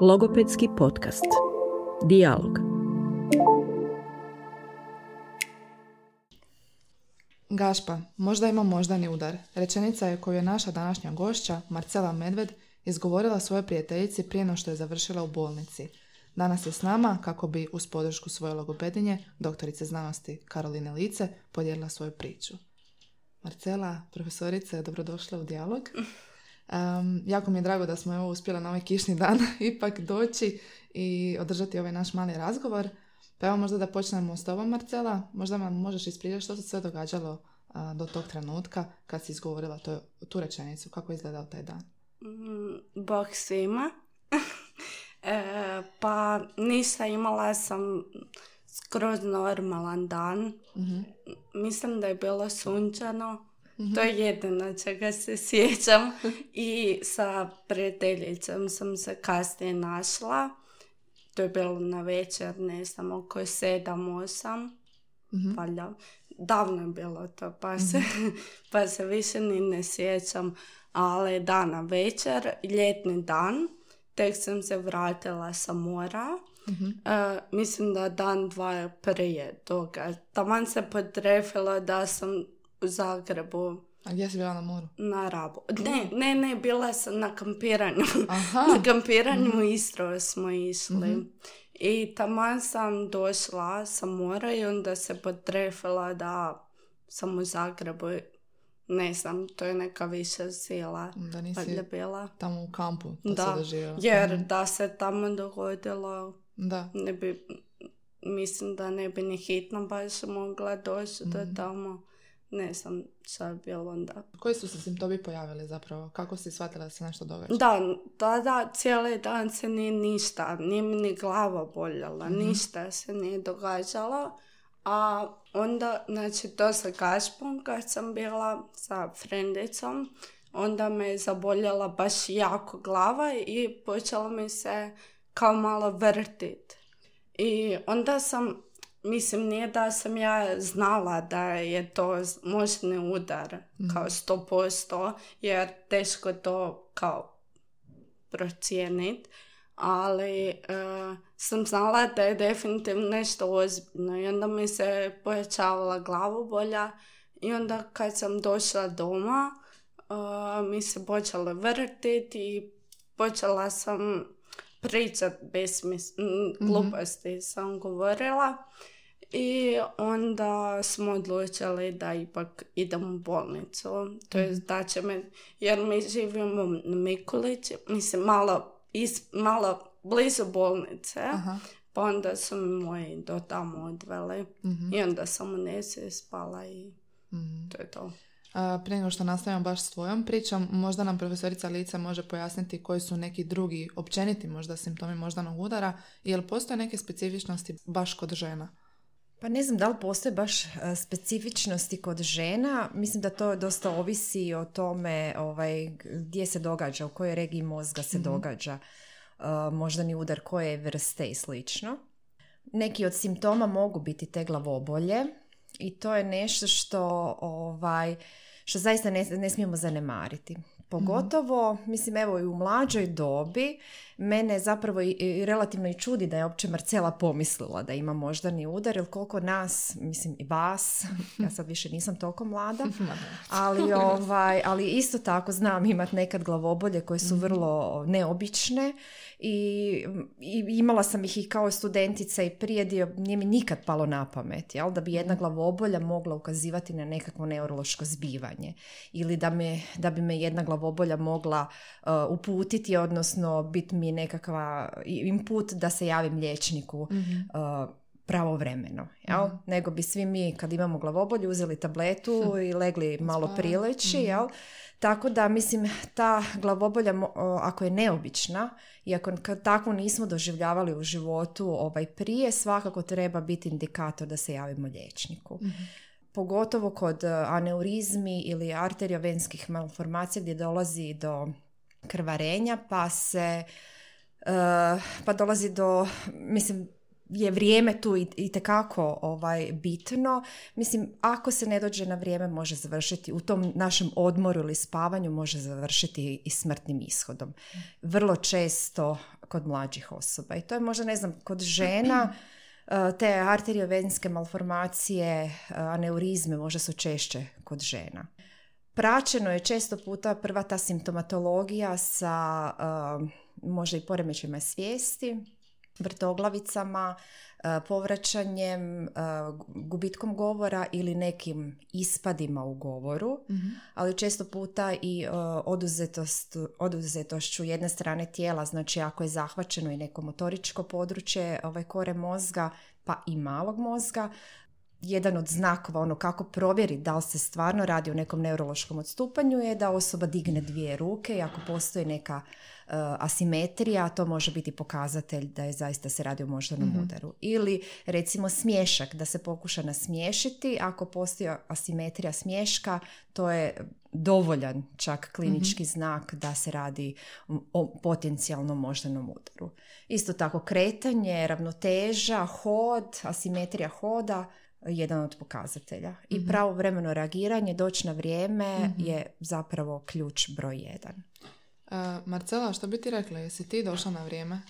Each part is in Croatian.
Logopedski podcast. Dialog. Gašpa, možda ima moždani udar. Rečenica je koju je naša današnja gošća, Marcela Medved, izgovorila svoje prijateljici prije no što je završila u bolnici. Danas je s nama kako bi uz podršku svoje logopedinje, doktorice znanosti Karoline Lice, podijelila svoju priču. Marcela, profesorice, dobrodošla u dijalog. Um, jako mi je drago da smo evo uspjeli na ovaj kišni dan ipak doći i održati ovaj naš mali razgovor. Pa evo možda da počnemo s tobom, Marcela. Možda vam možeš ispričati što se sve događalo do tog trenutka kad si izgovorila to, tu rečenicu. Kako je izgledao taj dan? Mm, bog svima. e, pa ništa, imala sam skroz normalan dan. Mhm. Mislim da je bilo sunčano. To je jedino čega se sjećam. I sa prijateljicom sam se kasnije našla. To je bilo na večer, ne znam, oko sedam, osam. Valjda. Davno je bilo to, pa se, pa se više ni ne sjećam. Ali dana večer, ljetni dan, tek sam se vratila sa mora. E, mislim da dan dva prije toga. Taman se potrefilo da sam Zagrebu A gdje si bila na moru? na Rabu. Ne, ne, ne, bila sam na kampiranju. Aha. na kampiranju u Istru smo išli. I taman sam došla sa mora i onda se potrefila da sam u Zagrebu. Ne znam, to je neka viša sila. Da nisi bila. tamo u kampu to Da, se doživjela. jer Mhm. da se tamo dogodilo, Da. ne bi, mislim da ne bi ni hitno baš mogla doći do Mhm. tamo. Ne znam šta je bilo onda. Koji su se simptomi pojavili zapravo? Kako si shvatila da se nešto događa? Da, da, da, cijeli dan se nije ništa, nije mi ni glava boljela, ništa se nije događalo. A onda, znači to sa Gašpom kad sam bila sa frendicom, onda me je zaboljela baš jako glava i počela mi se kao malo vrtit. I onda sam, mislim, nije da sam ja znala da je to možni udar, kao sto posto, jer teško to kao procijenit, ali e, sam znala da je definitivno nešto ozbiljno. I onda mi se pojačavala glavobolja i onda kad sam došla doma e, mi se počelo vrtiti i počela sam pričat besmis, m, gluposti sam govorila i onda smo odlučili da ipak idem u bolnicu. To je da će me, jer mi živimo na Mikulići, mislim malo, is, malo blizu bolnice, Aha. pa onda su me moji do tamo odveli Mhm. i onda sam u spala i Mhm. to je to. Prije nego što nastavimo baš s tvojom pričom, možda nam profesorica Lica može pojasniti koji su neki drugi općeniti možda simptomi moždanog udara i jel postoje neke specifičnosti baš kod žena? Pa ne znam da li postoje baš e, specifičnosti kod žena. Mislim da to dosta ovisi o tome ovaj, gdje se događa, u kojoj regiji mozga se događa uh, moždani udar, koje vrste i slično. Neki od simptoma mogu biti te glavobolje i to je nešto što, ovaj, što zaista ne, ne smijemo zanemariti. Pogotovo, mislim, evo i u mlađoj dobi, mene zapravo i, i relativno i čudi da je uopće Marcela pomislila da ima moždani udar, jer koliko nas, mislim i vas, ja sad više nisam toliko mlada, ali, ovaj, ali isto tako znam imat nekad glavobolje koje su vrlo neobične i, i imala sam ih i kao studentica i prije dio, nije mi nikad palo na pamet, jel, da bi jedna glavobolja mogla ukazivati na nekakvo neurološko zbivanje. Ili da, me, da bi me jedna glavobolja mogla uh, uputiti, odnosno biti mi nekakva input da se javim liječniku uh, pravovremeno, jel? Nego bi svi mi kad imamo glavobolju uzeli tabletu i legli malo prileći, jel? Tako da, mislim, ta glavobolja, ako je neobična i ako takvu nismo doživljavali u životu ovaj prije, svakako treba biti indikator da se javimo liječniku. Pogotovo kod e, aneurizmi ili arteriovenskih malformacija gdje dolazi do krvarenja, pa se e, pa dolazi do, mislim, je vrijeme tu i, i tekako ovaj, bitno. Mislim, ako se ne dođe na vrijeme, može završiti u tom našem odmoru ili spavanju, može završiti i smrtnim ishodom. Vrlo često kod mlađih osoba. I to je možda, ne znam, kod žena eh, te arteriovenske malformacije, eh, aneurizme možda su češće kod žena. Praćeno je često puta prva ta simptomatologija sa eh, možda i poremećajima svijesti, vrtoglavicama, e, povraćanjem, e, gubitkom govora ili nekim ispadima u govoru, ali često puta i e, oduzetost, oduzetošću jedne strane tijela, znači ako je zahvaćeno i neko motoričko područje ovaj kore mozga, pa i malog mozga, jedan od znakova ono kako provjeriti da li se stvarno radi o nekom neurološkom odstupanju je da osoba digne dvije ruke i ako postoji neka uh, asimetrija, to može biti pokazatelj da je zaista se radi o moždanom udaru. Ili recimo smješak, da se pokuša nasmiješiti, ako postoji asimetrija smješka, to je dovoljan čak klinički znak da se radi o potencijalnom moždanom udaru. Isto tako kretanje, ravnoteža, hod, asimetrija hoda, jedan od pokazatelja. I pravovremeno reagiranje, doći na vrijeme je zapravo ključ broj jedan. Uh, Marcela, što bi ti rekla? Jesi ti došla na vrijeme?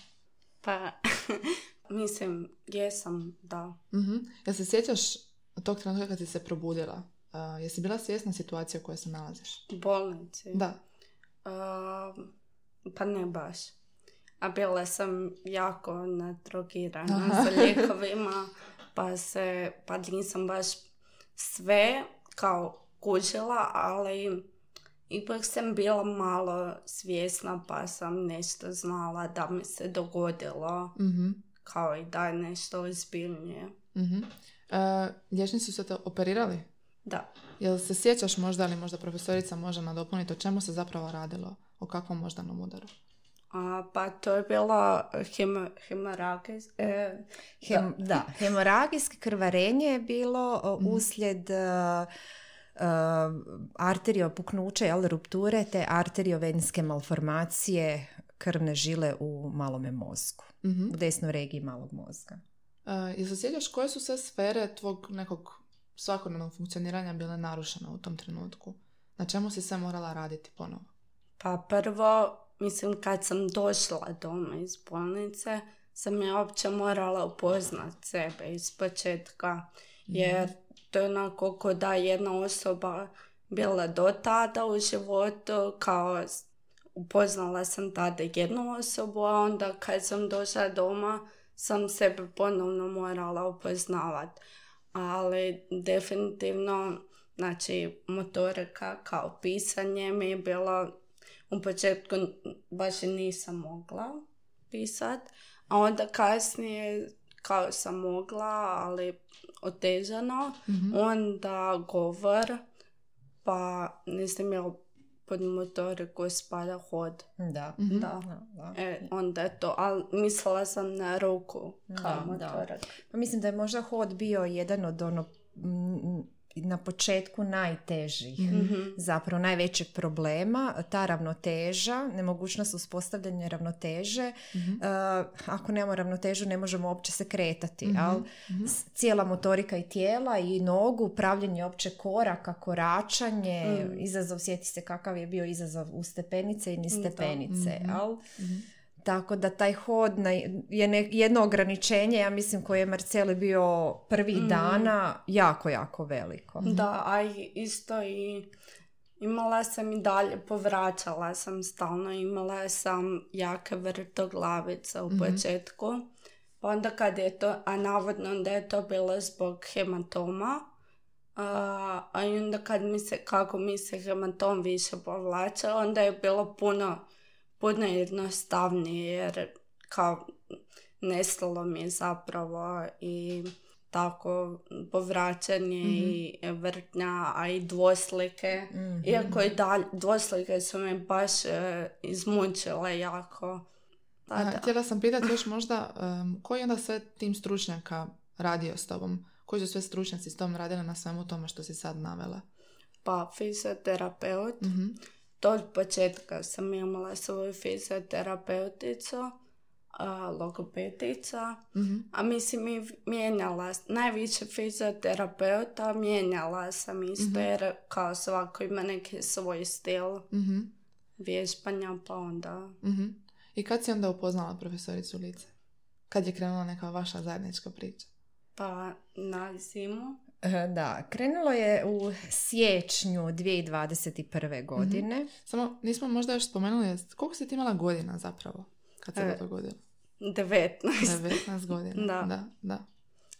Pa, mislim, jesam, da. Mhm. Jel se sjećaš tog trenutka kad si se probudila? Uh, jesi bila svjesna situacije u kojoj se nalaziš? U bolnici. Da. Um, pa ne baš. A bila sam jako nadrogirana sa lijekovima, pa se, pa nisam baš sve kao kužila, ali ipak sam bila malo svjesna pa sam nešto znala da mi se dogodilo Mhm. kao i da je nešto ozbiljnije. Mhm. Uh, liječnici su te operirali? Da. Jel se sjećaš možda ili možda profesorica može nadopuniti o čemu se zapravo radilo? O kakvom moždanom udaru? A, pa to je bila hemo, hemoragis, e, Hem, da. hemoragijsko krvarenje je bilo o, uslijed uh, arterio puknuća, jel, rupture te arteriovenske malformacije krvne žile u malome mozgu. Mhm. U desnoj regiji malog mozga. Uh, jel se sjećaš koje su sve sfere tvog nekog svakodnevnog funkcioniranja bile narušene u tom trenutku? Na čemu si sve morala raditi ponovo? Pa prvo, mislim, kad sam došla doma iz bolnice, sam ja uopće morala upoznat sebe iz početka. Jer to je onako ko da je jedna osoba bila do tada u životu, kao upoznala sam tada jednu osobu, a onda kad sam došla doma sam sebe ponovno morala upoznavat. Ali definitivno, znači, motorika kao pisanje mi je bilo u početku baš i nisam mogla pisat, a onda kasnije kao sam mogla, ali otežano, onda govor, pa ne znam jel pod motoriku spada hod. Da. Da. da. E, onda je to, ali mislila sam na ruku kao Da, da. motorik. Pa mislim da je možda hod bio jedan od ono na početku najtežih, zapravo najvećeg problema, ta ravnoteža, nemogućnost uspostavljanja ravnoteže. E, ako nemamo ravnotežu ne možemo uopće se kretati, ali s- cijela motorika i tijela i nogu, upravljanje opće koraka, koračanje, izazov, sjeti se kakav je bio izazov u stepenice i ni stepenice, al? Tako da taj hod na- je ne- jedno ograničenje, ja mislim, koje je Marceli bio prvih dana jako, jako veliko. Da, a isto i imala sam i dalje, povraćala sam stalno, imala sam jake vrtoglavice u početku. Pa onda kad je to, a navodno da je to bilo zbog hematoma, a, a onda kad mi se, kako mi se hematom više povlače, onda je bilo puno, puno jednostavnije jer kao nestalo mi je zapravo i tako povraćanje i vrtnja, a i dvoslike. Iako i dalje, dvoslike su me baš e, izmučile jako. Pa Aha, da. htjela sam pitati još možda um, koji onda sve tim stručnjaka radio s tobom? Koji su sve stručnjaci s tobom radili na svemu tome što si sad navela? Pa fizioterapeut. Mhm. To od početka sam imala svoju fizioterapeuticu. a, logopedica. Mhm. A mislim, i mijenjala, najviše fizioterapeuta, mijenjala sam isto, jer kao svako ima neki svoj stil Mhm. vježbanja, pa onda... Mhm. I kad si onda upoznala profesoricu Lice? Kad je krenula neka vaša zajednička priča? Pa na zimu. E, Da, krenulo je u siječnju 2021. godine. Samo nismo možda još spomenuli, koliko si ti imala godina zapravo kad se E, to dogodilo? 19. 19 godina. Da. da, da.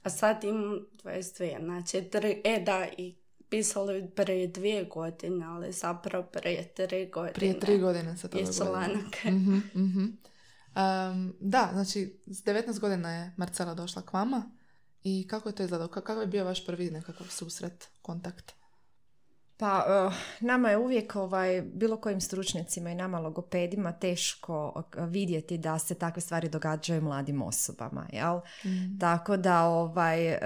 A sad imam 22, znači tri, e da, i pisalo je prije dvije godine, ali zapravo prije tri godine. Prije tri godine se to je dogodilo. Mhm, mhm. Um, da, znači, s 19 godina je Marcela došla k vama i kako je to izgledalo? Ka- Kakav je bio vaš prvi nekakav susret, kontakt? Pa eh, nama je uvijek ovaj, bilo kojim stručnjacima i nama logopedima teško eh, vidjeti da se takve stvari događaju mladim osobama, jel? Tako da ovaj, eh,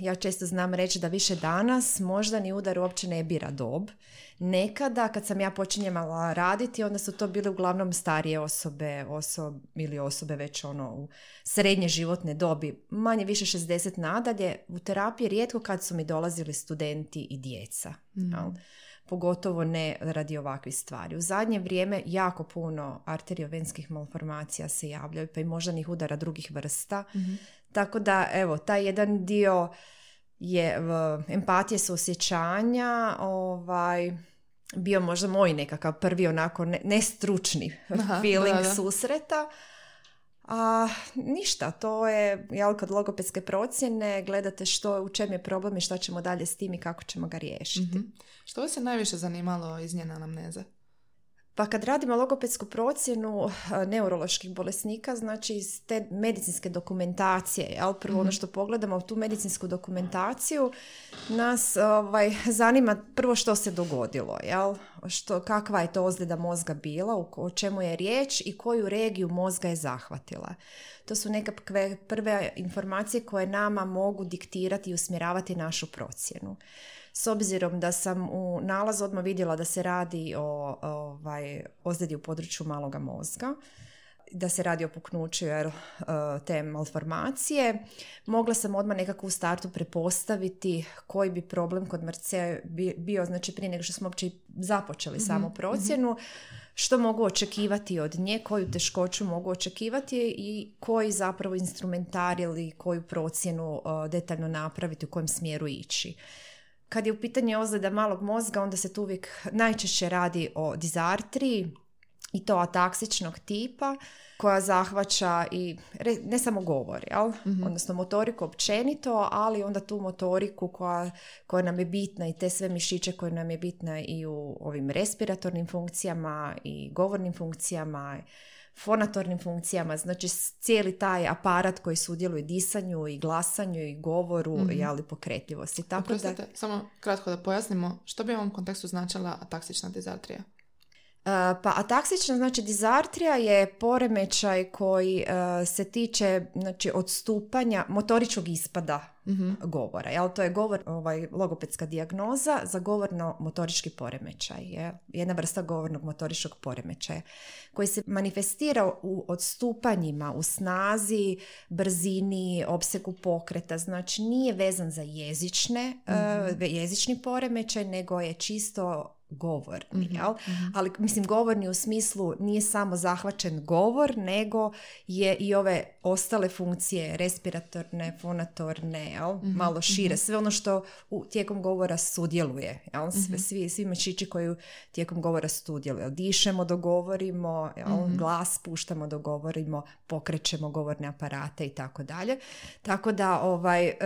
ja često znam reći da više danas moždani udar uopće ne bira dob. Nekada kad sam ja počinjala raditi onda su to bile uglavnom starije osobe osob, ili osobe već ono u srednje životne dobi, manje više 60 nadalje. U terapiji rijetko kad su mi dolazili studenti i djeca. jel? Pogotovo ne radi ovakvih stvari. U zadnje vrijeme jako puno arteriovenskih malformacija se javljaju, pa i moždanih udara drugih vrsta. Tako da, evo, taj jedan dio je empatije suosjećanja, ovaj, bio možda moj nekakav prvi onako ne, nestručni Aha, feeling da, da. susreta. A ništa, to je, jel, kod logopedske procjene gledate što, u čem je problem i šta ćemo dalje s tim i kako ćemo ga riješiti. Mhm. Što vas je najviše zanimalo iz njene anamneze? Pa kad radimo logopedsku procjenu eh, neuroloških bolesnika, znači iz te medicinske dokumentacije, jel? prvo ono što pogledamo u tu medicinsku dokumentaciju, nas ovaj, zanima prvo što se dogodilo, jel? Što, kakva je to ozljeda mozga bila, o čemu je riječ i koju regiju mozga je zahvatila. To su nekakve prve informacije koje nama mogu diktirati i usmjeravati našu procjenu. S obzirom da sam u nalazu odmah vidjela da se radi o ovaj, ozljedi u području maloga mozga, da se radi o puknuću jer, uh, te malformacije, mogla sam odmah nekako u startu prepostaviti koji bi problem kod Mrce bi- bio, znači prije nego što smo uopće započeli samu procjenu, što mogu očekivati od nje, koju teškoću mogu očekivati i koji zapravo instrumentar ili koju procjenu uh, detaljno napraviti, u kojem smjeru ići. Kad je u pitanju ozljeda malog mozga, onda se tu uvijek najčešće radi o dizartriji i to ataksičnog tipa koja zahvaća i ne samo govor, jel? odnosno motoriku općenito, ali onda tu motoriku koja, koja nam je bitna i te sve mišiće koje nam je bitna i u ovim respiratornim funkcijama i govornim funkcijama, fonatornim funkcijama, znači cijeli taj aparat koji sudjeluje disanju i glasanju i govoru, jeli, pokretljivosti. Tako da, Oprostite, samo kratko da pojasnimo, što bi u ovom kontekstu značila ataksična dizartrija? Pa ataksična, znači dizartrija je poremećaj koji uh, se tiče znači, odstupanja motoričkog ispada govora. Jel? To je govor, ovaj, logopedska dijagnoza za govorno-motorički poremećaj. Je jedna vrsta govornog motoričkog poremećaja koji se manifestira u odstupanjima, u snazi, brzini, opsegu pokreta. Znači nije vezan za jezične, uh, jezični poremećaj, nego je čisto govorni, jel? Ali, mislim, govorni u smislu nije samo zahvaćen govor, nego je i ove ostale funkcije, respiratorne, fonatorne, jel? Malo šire, sve ono što u, tijekom govora sudjeluje, jel? Sve, svi, svi mišići koji tijekom govora sudjeluju. Dišemo dok govorimo, jel? glas puštamo dok govorimo, pokrećemo govorne aparate i tako dalje. Tako da, ovaj, e,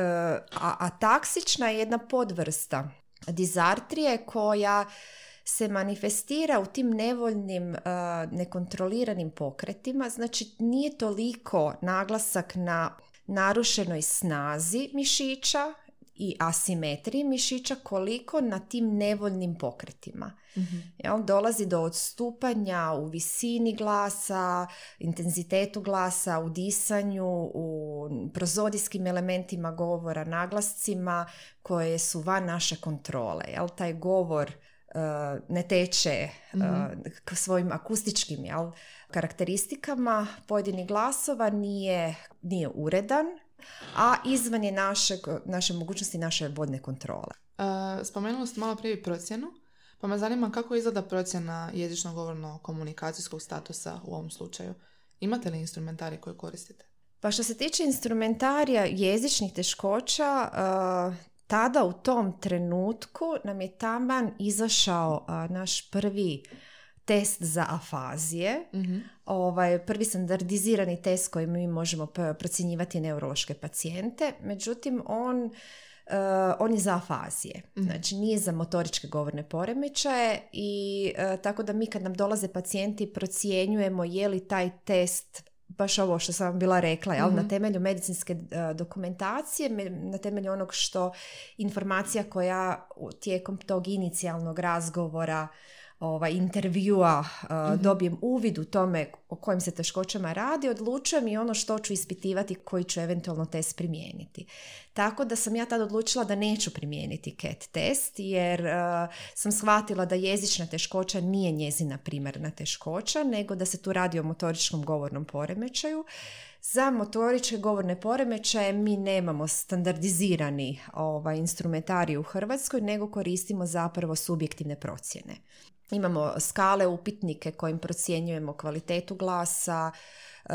a, a taksična je jedna podvrsta dizartrije koja se manifestira u tim nevoljnim, uh, nekontroliranim pokretima, znači nije toliko naglasak na narušenoj snazi mišića i asimetriji mišića koliko na tim nevoljnim pokretima. Jel, dolazi do odstupanja u visini glasa, intenzitetu glasa, u disanju, u prozodijskim elementima govora, naglascima koje su van naše kontrole. Jel, taj govor uh, ne teče uh, k svojim akustičkim jel, karakteristikama pojedinih glasova nije, nije uredan, a izvan je našeg, naše mogućnosti naše vodne kontrole. E, spomenuli ste malo prije procjenu, pa me zanima kako izgleda procjena jezično-govorno-komunikacijskog statusa u ovom slučaju. Imate li instrumentari koje koristite? Pa što se tiče instrumentarija jezičnih teškoća, uh, tada u tom trenutku nam je taman izašao naš prvi test za afazije, Mhm. ovaj, prvi standardizirani test koji mi možemo procjenjivati neurološke pacijente, međutim on, uh, on je za afazije, znači nije za motoričke govorne poremećaje i uh, tako da mi kad nam dolaze pacijenti procjenjujemo je li taj test baš ovo što sam vam bila rekla, jel? na temelju medicinske uh, dokumentacije, me- na temelju onog što informacija koja tijekom tog inicijalnog razgovora ovaj, intervjua uh, dobijem uvid u tome o kojim se teškoćama radi, odlučujem i ono što ću ispitivati koji ću eventualno test primijeniti. Tako da sam ja tad odlučila da neću primijeniti CAT test jer uh, sam shvatila da jezična teškoća nije njezina primarna teškoća, nego da se tu radi o motoričkom govornom poremećaju. Za motoričke govorne poremećaje mi nemamo standardizirani ovaj, instrumentarij u Hrvatskoj, nego koristimo zapravo subjektivne procjene. Imamo skale, upitnike kojim procjenjujemo kvalitetu glasa, e,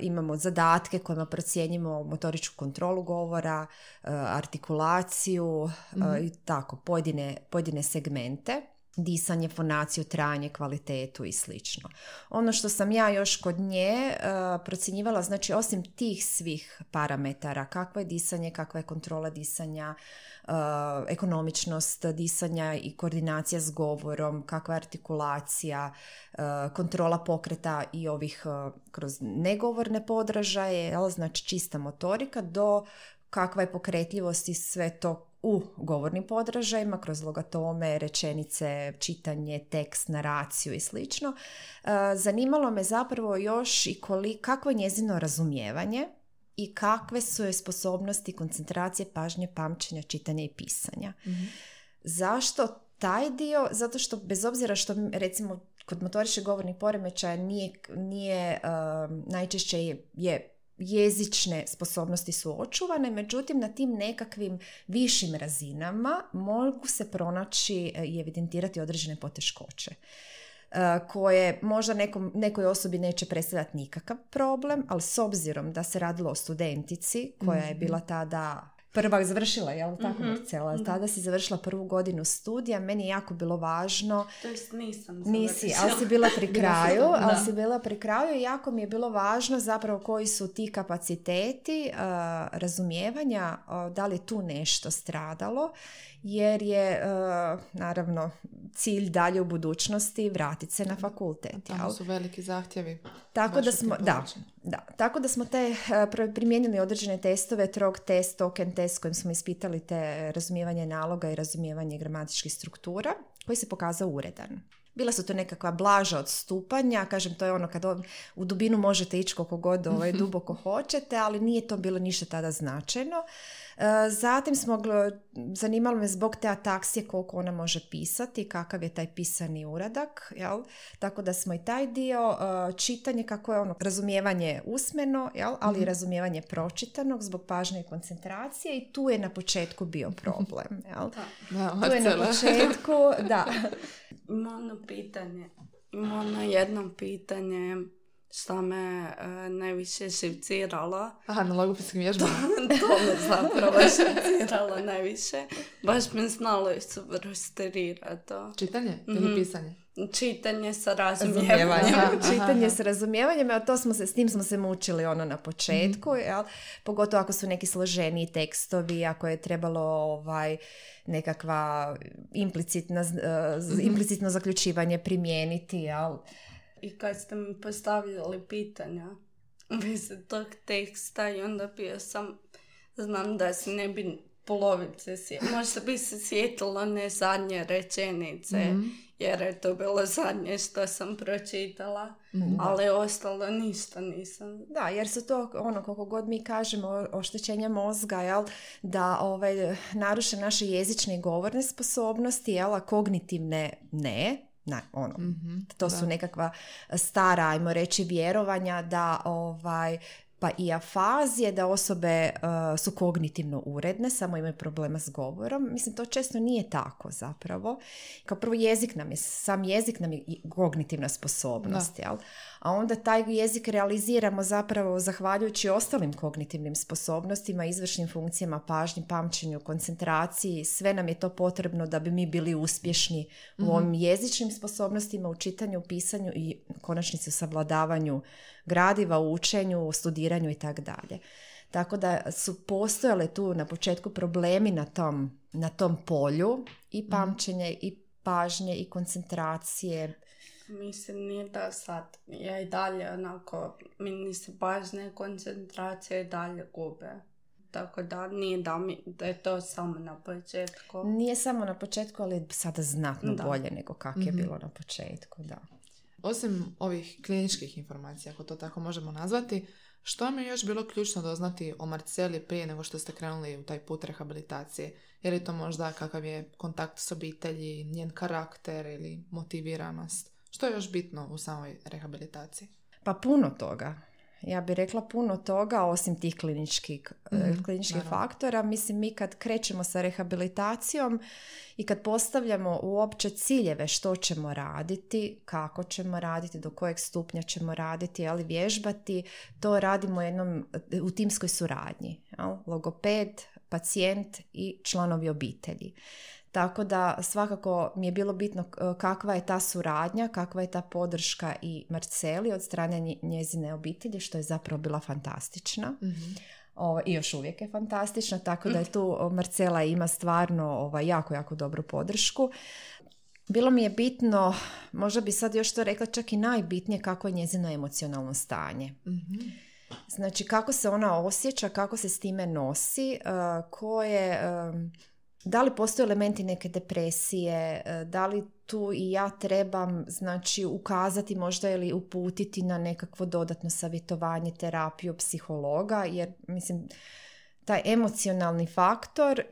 imamo zadatke kojima procjenjujemo motoričku kontrolu govora, e, artikulaciju e, i tako, pojedine, pojedine segmente disanje, fonaciju, trajanje, kvalitetu i slično. Ono što sam ja još kod nje procjenjivala, znači osim tih svih parametara, kakvo je disanje, kakva je kontrola disanja, e, ekonomičnost disanja i koordinacija s govorom, kakva je artikulacija, e, kontrola pokreta i ovih kroz negovorne podražaje, jel, znači čista motorika, do kakva je pokretljivost i sve to u govornim podražajima, kroz logatome, rečenice, čitanje, tekst, naraciju i slično. E, Zanimalo me zapravo još i koli, kakvo je njezino razumijevanje i kakve su joj sposobnosti koncentracije, pažnje, pamćenja, čitanja i pisanja. Zašto taj dio? Zato što bez obzira što recimo kod motoričkih govornih poremećaja nije, nije um, najčešće je, je jezične sposobnosti su očuvane, međutim na tim nekakvim višim razinama mogu se pronaći e, i evidentirati određene poteškoće e, koje možda nekom, nekoj osobi neće predstavljati nikakav problem, ali s obzirom da se radilo o studentici koja je bila tada prva završila, jel tako Marcela? Tada si završila prvu godinu studija, meni je jako bilo važno To jest nisam Nisi, završila. ali si bila pri kraju, ali si bila pri kraju i jako mi je bilo važno zapravo koji su ti kapaciteti uh, razumijevanja, uh, da li je tu nešto stradalo, jer je uh, naravno cilj dalje u budućnosti vratiti se na fakultet. Tamo jel? su veliki zahtjevi. Tako da smo, da, da, tako da smo te eh, pr- primijenili određene testove, trog test, token test kojim smo ispitali te razumijevanje naloga i razumijevanje gramatičkih struktura koji se pokazao uredan. Bila su to nekakva blaža odstupanja, kažem to je ono kad u dubinu možete ići koliko god ovaj, duboko hoćete, ali nije to bilo ništa tada značajno. Zatim smo, zanimalo me zbog te ataksije koliko ona može pisati, kakav je taj pisani uradak, jel? Tako da smo i taj dio, e, čitanje, kako je ono, razumijevanje usmeno, jel? ali i razumijevanje pročitanog zbog pažnje i koncentracije i tu je na početku bio problem, jel? Da, Tu je na početku, da. Ima ono pitanje. Ima ono jedno pitanje što me e, najviše šivciralo. Aha, na logopetskim vježbama. to me zapravo šivciralo najviše. Baš me znalo frustrirati to. Čitanje ili pisanje? Čitanje sa razumijevanje. razumijevanjem. Aha, Čitanje aha. s razumijevanjem, a to smo se, s tim smo se mučili ono na početku, jel? pogotovo ako su neki složeniji tekstovi, ako je trebalo ovaj, nekakva implicitna, z- implicitno zaključivanje primijeniti, jel? I kad ste mi postavljali pitanja se tog teksta i onda bio sam, znam da se ne bi polovice sjetila. Možda bi se sjetila ne zadnje rečenice, jer je to bilo zadnje što sam pročitala, ali ostalo ništa nisam. Da, jer su to, ono, koliko god mi kažemo, oštećenja mozga, jel, da ovaj, naruše naše jezične i govorne sposobnosti, jel, a kognitivne ne, Na, ono, Mhm, to su nekakva stara, ajmo reći, vjerovanja da ovaj, pa i afazije da osobe uh, su kognitivno uredne, samo imaju problema s govorom. Mislim, to često nije tako zapravo. Kao prvo jezik nam je, sam jezik nam je kognitivna sposobnost, jel? A onda taj jezik realiziramo zapravo zahvaljujući ostalim kognitivnim sposobnostima, izvršnim funkcijama, pažnji, pamćenju, koncentraciji. Sve nam je to potrebno da bi mi bili uspješni u ovim jezičnim sposobnostima, u čitanju, pisanju i u konačnici u savladavanju gradiva, u učenju, u studiranju i tako dalje. Tako da su postojale tu na početku problemi na tom, na tom polju i pamćenje i pažnje i koncentracije. Mislim, nije da sad, ja i dalje onako, mi se pažnje koncentracija i dalje gube. Tako da nije da, mi, da je to samo na početku. Nije samo na početku, ali sada znatno Da. bolje nego kako je bilo na početku, da. Osim ovih kliničkih informacija, ako to tako možemo nazvati, što vam je još bilo ključno doznati o Marceli prije nego što ste krenuli u taj put rehabilitacije? Je li to možda kakav je kontakt s obitelji, njen karakter ili motiviranost? Što je još bitno u samoj rehabilitaciji? Pa puno toga. Ja bih rekla puno toga, osim tih kliničkih, Mhm, kliničkih faktora. Mislim, mi kad krećemo sa rehabilitacijom i kad postavljamo uopće ciljeve što ćemo raditi, kako ćemo raditi, do kojeg stupnja ćemo raditi, ali vježbati, to radimo jednom, u timskoj suradnji. Jel? Logoped, pacijent i članovi obitelji. Tako da svakako mi je bilo bitno kakva je ta suradnja, kakva je ta podrška i Marceli od strane nje- njezine obitelji, što je zapravo bila fantastična. O, I još uvijek je fantastična, tako da je tu Marcela ima stvarno ovaj, jako, jako dobru podršku. Bilo mi je bitno, možda bi sad još to rekla, čak i najbitnije kako je njezino emocionalno stanje. Znači kako se ona osjeća, kako se s time nosi, koje, da li postoje elementi neke depresije, uh, da li tu i ja trebam znači ukazati možda ili uputiti na nekakvo dodatno savjetovanje, terapiju psihologa, jer mislim taj emocionalni faktor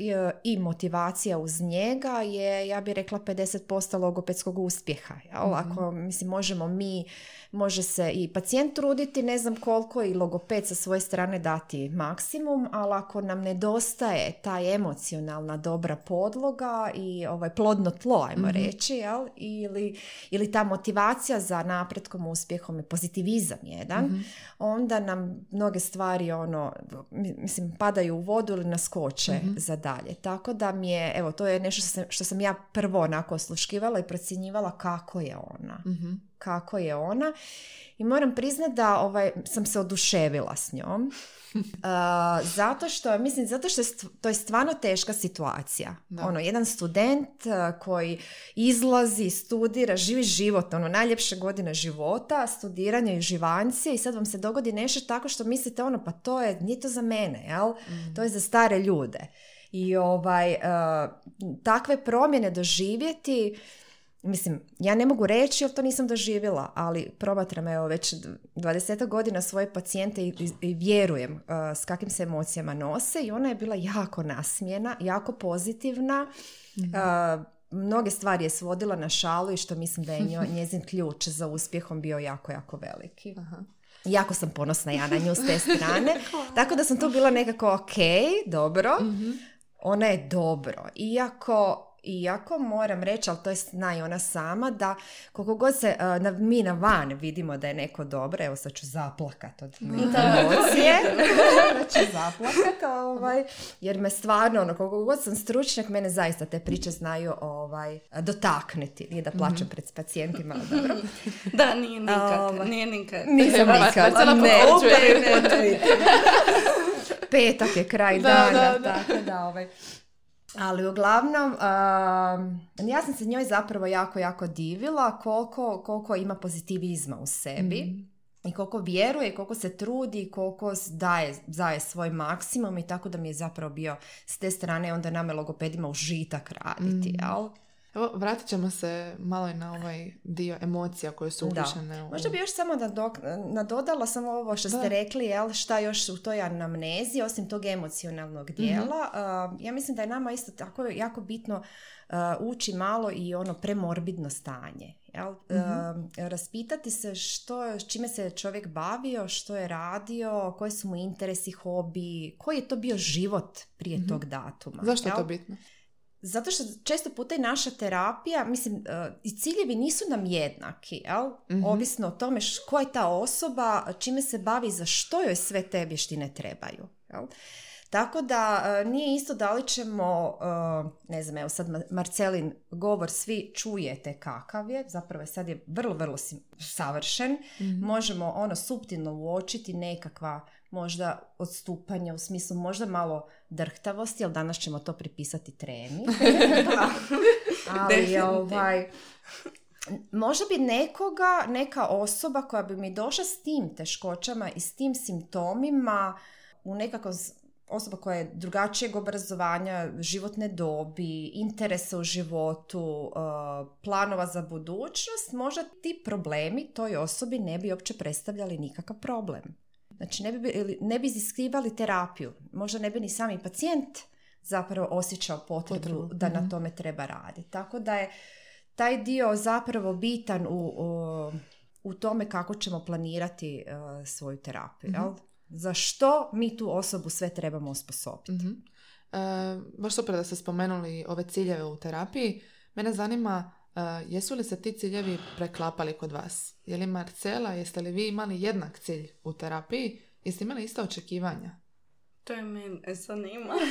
i, motivacija uz njega je, ja bih rekla, 50% logopedskog uspjeha. Jel? Ako, mislim, možemo mi, može se i pacijent truditi, ne znam koliko, i logoped sa svoje strane dati maksimum, ali ako nam nedostaje ta emocionalna dobra podloga i ovaj plodno tlo, ajmo reći, jel? Ili, ili ta motivacija za napretkom, uspjehom i pozitivizam jedan, onda nam mnoge stvari ono, mi- mislim, padaju u vodu ili naskoče za dalje. Tako da mi je, evo, to je nešto što sam, što sam ja prvo onako osluškivala i procjenjivala kako je ona. Kako je ona. I moram priznat da ovaj, sam se oduševila s njom. A, zato što, mislim, zato što je st- to je stvarno teška situacija. Da. Ono, jedan student a, koji izlazi, studira, živi život, ono, najljepše godine života, studiranje i živancije i sad vam se dogodi nešto tako što mislite, ono, pa to je, nije to za mene, jel? To je za stare ljude. I ovaj, a, takve promjene doživjeti, Mislim, ja ne mogu reći jer to nisam doživjela, ali promatram evo već 20 godina svoje pacijente i, i- vjerujem uh, s kakvim se emocijama nose i ona je bila jako nasmijena, jako pozitivna. Uh, mnoge stvari je svodila na šalu i što mislim da je njoj, njezin ključ za uspjehom bio jako, jako veliki. Jako sam ponosna ja na nju s te strane. Tako da sam tu bila nekako ok, dobro. Ona je dobro. Iako iako moram reći, ali to je zna i ona sama, da koliko god se uh, na, mi na van vidimo da je neko dobro, evo sad ću zaplakat od emocije, znači zaplakat, ovaj, jer me stvarno, ono, koliko god sam stručnjak, mene zaista te priče znaju ovaj, dotaknuti, nije da plaćam pred pacijentima, ali dobro. Da, nije nikad, Ovaj. nije nikad. Nisam nikad. Ne, potvrđuje. ne, ne, ne. Petak je kraj Da, dana, da, da. tako da ovaj. Ali uglavnom, ja sam se njoj zapravo jako, jako divila koliko, koliko ima pozitivizma u sebi. I koliko vjeruje, koliko se trudi, koliko daje, daje svoj maksimum i tako da mi je zapravo bio s te strane onda nama logopedima užitak raditi, jel? Evo, vratit ćemo se malo i na ovaj dio emocija koje su Da. uključene u... Možda bi još samo nadok- nadodala samo ovo što ste Da. rekli, jel, šta još u toj anamnezi, osim tog emocionalnog Mhm. dijela. Uh, ja mislim da je nama isto tako jako bitno uh, ući malo i ono premorbidno stanje. Jel? Mhm. Uh, raspitati se što, čime se čovjek bavio, što je radio, koji su mu interesi, hobi, koji je to bio život prije Mhm. tog datuma. Zašto je to bitno? Zato što često puta i naša terapija, mislim, e, i ciljevi nisu nam jednaki, jel? Mhm. Ovisno o tome š, ko je ta osoba, čime se bavi, za što joj sve te vještine trebaju, jel? Tako da e, nije isto da li ćemo, e, ne znam, evo sad Ma- Marcelin govor svi čujete kakav je, zapravo je sad je vrlo, vrlo savršen. Mhm. Možemo ono suptilno uočiti nekakva možda odstupanja u smislu možda malo drhtavosti, ali danas ćemo to pripisati tremi. ali ovaj, možda bi nekoga, neka osoba koja bi mi došla s tim teškoćama i s tim simptomima u nekako osoba koja je drugačijeg obrazovanja, životne dobi, interesa u životu, uh, planova za budućnost, možda ti problemi toj osobi ne bi uopće predstavljali nikakav problem. Znači ne bi, ne bi iziskivali terapiju. Možda ne bi ni sami pacijent zapravo osjećao potrebu, Potrebu, da na mhm. tome treba raditi. Tako da je taj dio zapravo bitan u, u, u tome kako ćemo planirati uh, svoju terapiju. Mhm. Jel? Za što mi tu osobu sve trebamo osposobiti. Mhm. E, baš super da ste spomenuli ove ciljeve u terapiji. Mene zanima e, jesu li se ti ciljevi preklapali kod vas? Je li Marcela, jeste li vi imali jednak cilj u terapiji? Jeste imali ista očekivanja? To je mene zanima.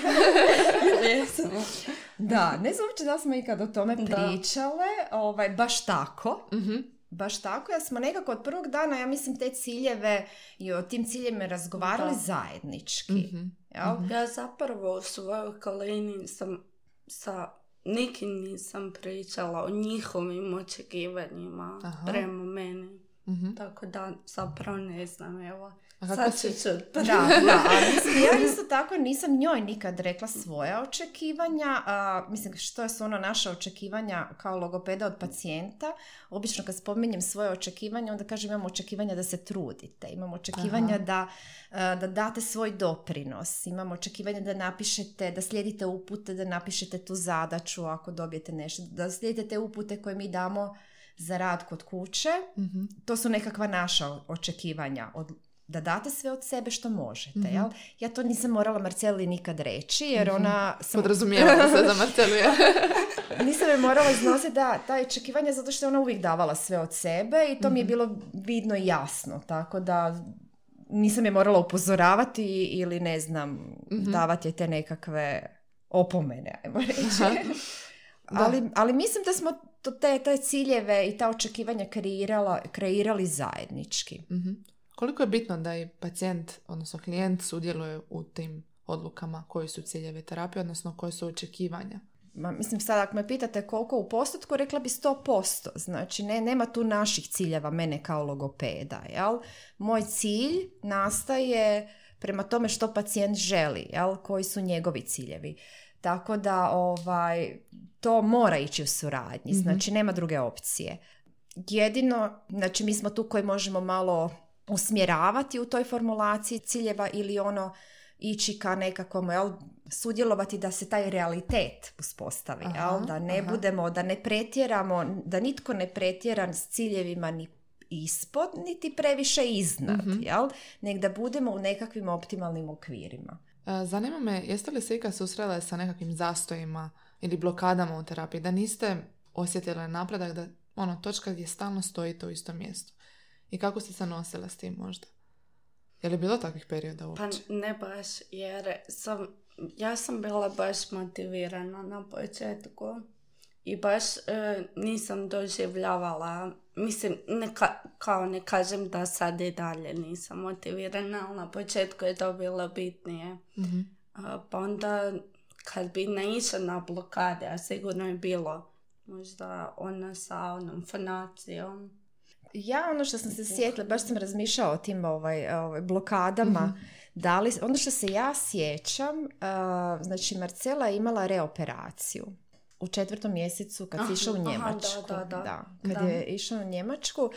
Da, ne znam uopće da smo ikad o tome Da. pričale, ovaj, baš tako. Mhm. Baš tako, jer smo nekako od prvog dana, ja mislim, te ciljeve i o tim ciljevima razgovarali Da. zajednički. Mhm. Mhm. Ja zapravo u svojoj okolini sam sa nikim nisam pričala o njihovim očekivanjima Aha. prema meni. Mhm. Tako da zapravo ne znam, evo. A kako Sad si-. Da, da, mislim, ja isto tako nisam njoj nikad rekla svoja očekivanja. A, mislim, što su ono naša očekivanja kao logopeda od pacijenta? Obično kad spominjem svoje očekivanja, onda kažem imam očekivanja da se trudite, imam očekivanja da, a, da date svoj doprinos, imam očekivanja da napišete, da slijedite upute, da napišete tu zadaću ako dobijete nešto, da slijedite te upute koje mi damo za rad kod kuće. Mhm. To su nekakva naša očekivanja od da date sve od sebe što možete, Mhm. jel? Ja to nisam morala Marceli nikad reći, jer Mhm. ona... Sam, Podrazumijevam se za Marcelu. je. nisam je morala iznositi da, ta očekivanja zato što je ona uvijek davala sve od sebe i to mi je Mhm. bilo vidno i jasno, tako da nisam je morala upozoravati ili ne znam, Mhm. davati je te nekakve opomene, ajmo reći. Ali, ali mislim da smo to, te, te ciljeve i ta očekivanja kreirala, kreirali zajednički. Mhm. Koliko je bitno da i pacijent, odnosno klijent, sudjeluje u tim odlukama koji su ciljevi terapije, odnosno koje su očekivanja? Ma, mislim, sad ako me pitate koliko u postotku, rekla bi 100%. Znači, ne, nema tu naših ciljeva mene kao logopeda, jel? Moj cilj nastaje prema tome što pacijent želi, jel? Koji su njegovi ciljevi. Tako da, ovaj, to mora ići u suradnji, Mhm. znači nema druge opcije. Jedino, znači mi smo tu koji možemo malo usmjeravati u toj formulaciji ciljeva ili ono ići ka nekakvom, jel, sudjelovati da se taj realitet uspostavi, Aha, jel, da ne aha. budemo, da ne pretjeramo, da nitko ne pretjeran s ciljevima ni ispod, niti previše iznad, Mhm. jel, nek da budemo u nekakvim optimalnim okvirima. E, Zanima me, jeste li se ikad susrele sa nekakvim zastojima ili blokadama u terapiji, da niste osjetile napredak, da ono, točka gdje stalno stojite u istom mjestu? I kako ste se nosile s tim možda? Je li bilo takvih perioda Pa uopće? ne baš, jer sam, ja sam bila baš motivirana na početku i baš e, nisam doživljavala, mislim, ne ka- kao ne kažem da sad i dalje nisam motivirana, ali na početku je to bilo bitnije. Mhm. A, pa onda kad bi naišla na blokade, a sigurno je bilo možda ona sa onom fonacijom. Ja ono što sam se sjetila, baš sam razmišljala o tim ovaj, ovaj, blokadama, da li, ono što se ja sjećam, a, znači Marcela je imala reoperaciju u četvrtom mjesecu kad si Aha, išao u aha, da, Njemačku. da, da. Kad Da. je išao u Njemačku,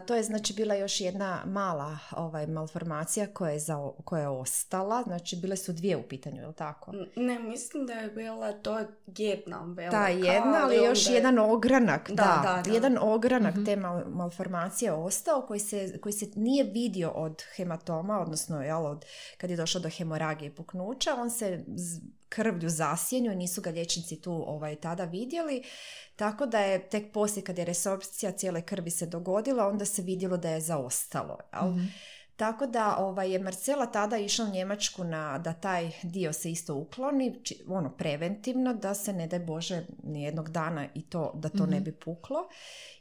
to je znači bila još jedna mala ovaj, malformacija koja je, za, koja je ostala. Znači bile su dvije u pitanju, je li tako? Ne, mislim da je bila to jedna velika. Ta jedna, ali još onda je- jedan ogranak, da, Da, da, da. jedan ogranak te mal- malformacije je ostao koji se, koji se nije vidio od hematoma, odnosno jel, od, kad je došlo do hemoragije i puknuća, on se z- krvlju zasjenju, nisu ga liječnici tu ovaj, tada vidjeli, tako da je tek poslije kad je resorpcija cijele krvi se dogodila, onda se vidjelo da je zaostalo. Jel? Mhm. Tako da ovaj, je Marcela tada išla u Njemačku na, da taj dio se isto ukloni, či- ono preventivno, da se ne daj Bože nijednog dana i to, da to ne bi puklo.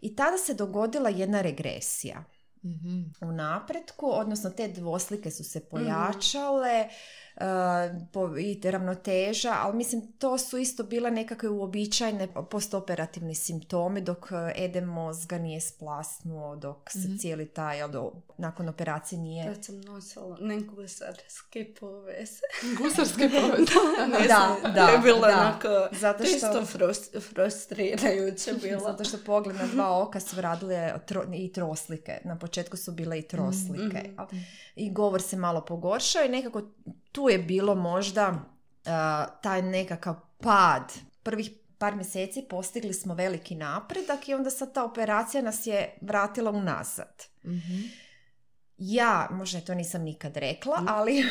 I tada se dogodila jedna regresija Mhm. u napretku, odnosno te dvoslike su se pojačale e, po, i ravnoteža, ali mislim to su isto bile nekakve uobičajene postoperativni simptomi dok e, edem mozga nije splasnuo, dok se cijeli taj, jel, do, nakon operacije nije... Kad sam nosila neku gusarske povese. Gusarski povez. Ne Da, da, je bilo da. onako Zato što- čisto frus- frustrirajuće bilo. Zato što pogled na dva oka su radile tro- i troslike. Na početku su bile i troslike. Mhm. jel? I govor se malo pogoršao i nekako tu je bilo možda uh, taj nekakav pad. Prvih par mjeseci postigli smo veliki napredak i onda sad ta operacija nas je vratila unazad. Mhm. Ja, možda to nisam nikad rekla, ali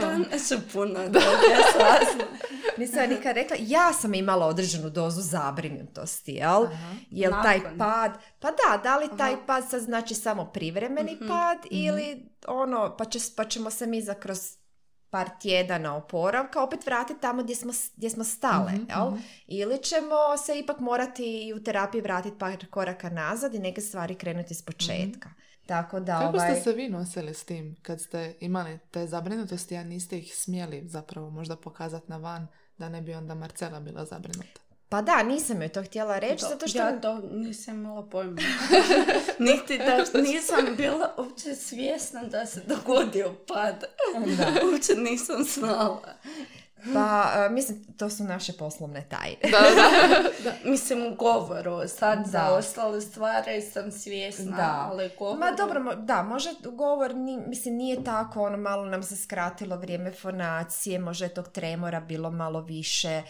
Danas su puno nisam ja nikad rekla, ja sam imala određenu dozu zabrinutosti, jel? Jel taj pad, pa da, da li taj Aha. pad sad znači samo privremeni pad ili ono, pa, će, pa ćemo se mi za kroz par tjedana oporavka opet vratiti tamo gdje smo, gdje smo stale, jel? Ili ćemo se ipak morati i u terapiji vratiti par koraka nazad i neke stvari krenuti iz početka. Tako da, Kako ovaj... ste se vi nosili s tim kad ste imali te zabrinutosti, a niste ih smjeli zapravo možda pokazati na van da ne bi onda Marcela bila zabrinuta? Pa da, nisam joj to htjela reći, zato što... Ja to nisam imala pojma. Niti da nisam bila uopće svjesna da se dogodio pad. Uopće nisam znala. Pa, e, mislim, to su naše poslovne tajne. Mislim u govoru, sad Da. za ostale stvari sam svjesna, Da. ali govoru... Ma dobro, mo- da, može govor, ni, mislim, nije tako, ono, malo nam se skratilo vrijeme fonacije, možda je tog tremora bilo malo više, e,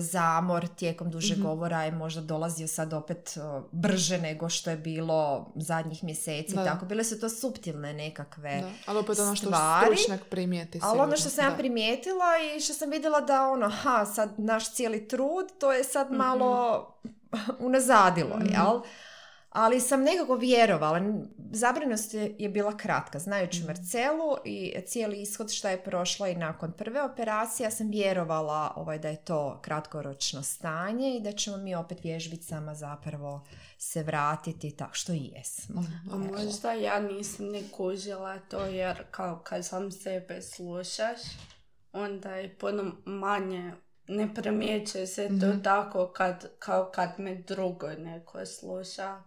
zamor tijekom duže Mhm. govora je možda dolazio sad opet e, brže nego što je bilo zadnjih mjeseci, Da. tako, bile su to suptilne nekakve Da. Ali opet ono što stvari. stručnjak primijeti. Ali ono što sam ja Da. primijetila i što sam vidjela da ono, ha, sad naš cijeli trud, to je sad Mhm. malo unazadilo, jel? Ali sam nekako vjerovala. Zabrinost je, je bila kratka. Znajući Mhm. Marcelu i cijeli ishod što je prošla i nakon prve operacije, ja sam vjerovala ovaj, da je to kratkoročno stanje i da ćemo mi opet vježbicama zapravo se vratiti tako što i jesmo. A možda ja nisam ni kužila to jer kao kad sam sebe slušaš, onda je puno manje ne primjećuje se to tako kad, kao kad me drugo neko sluša.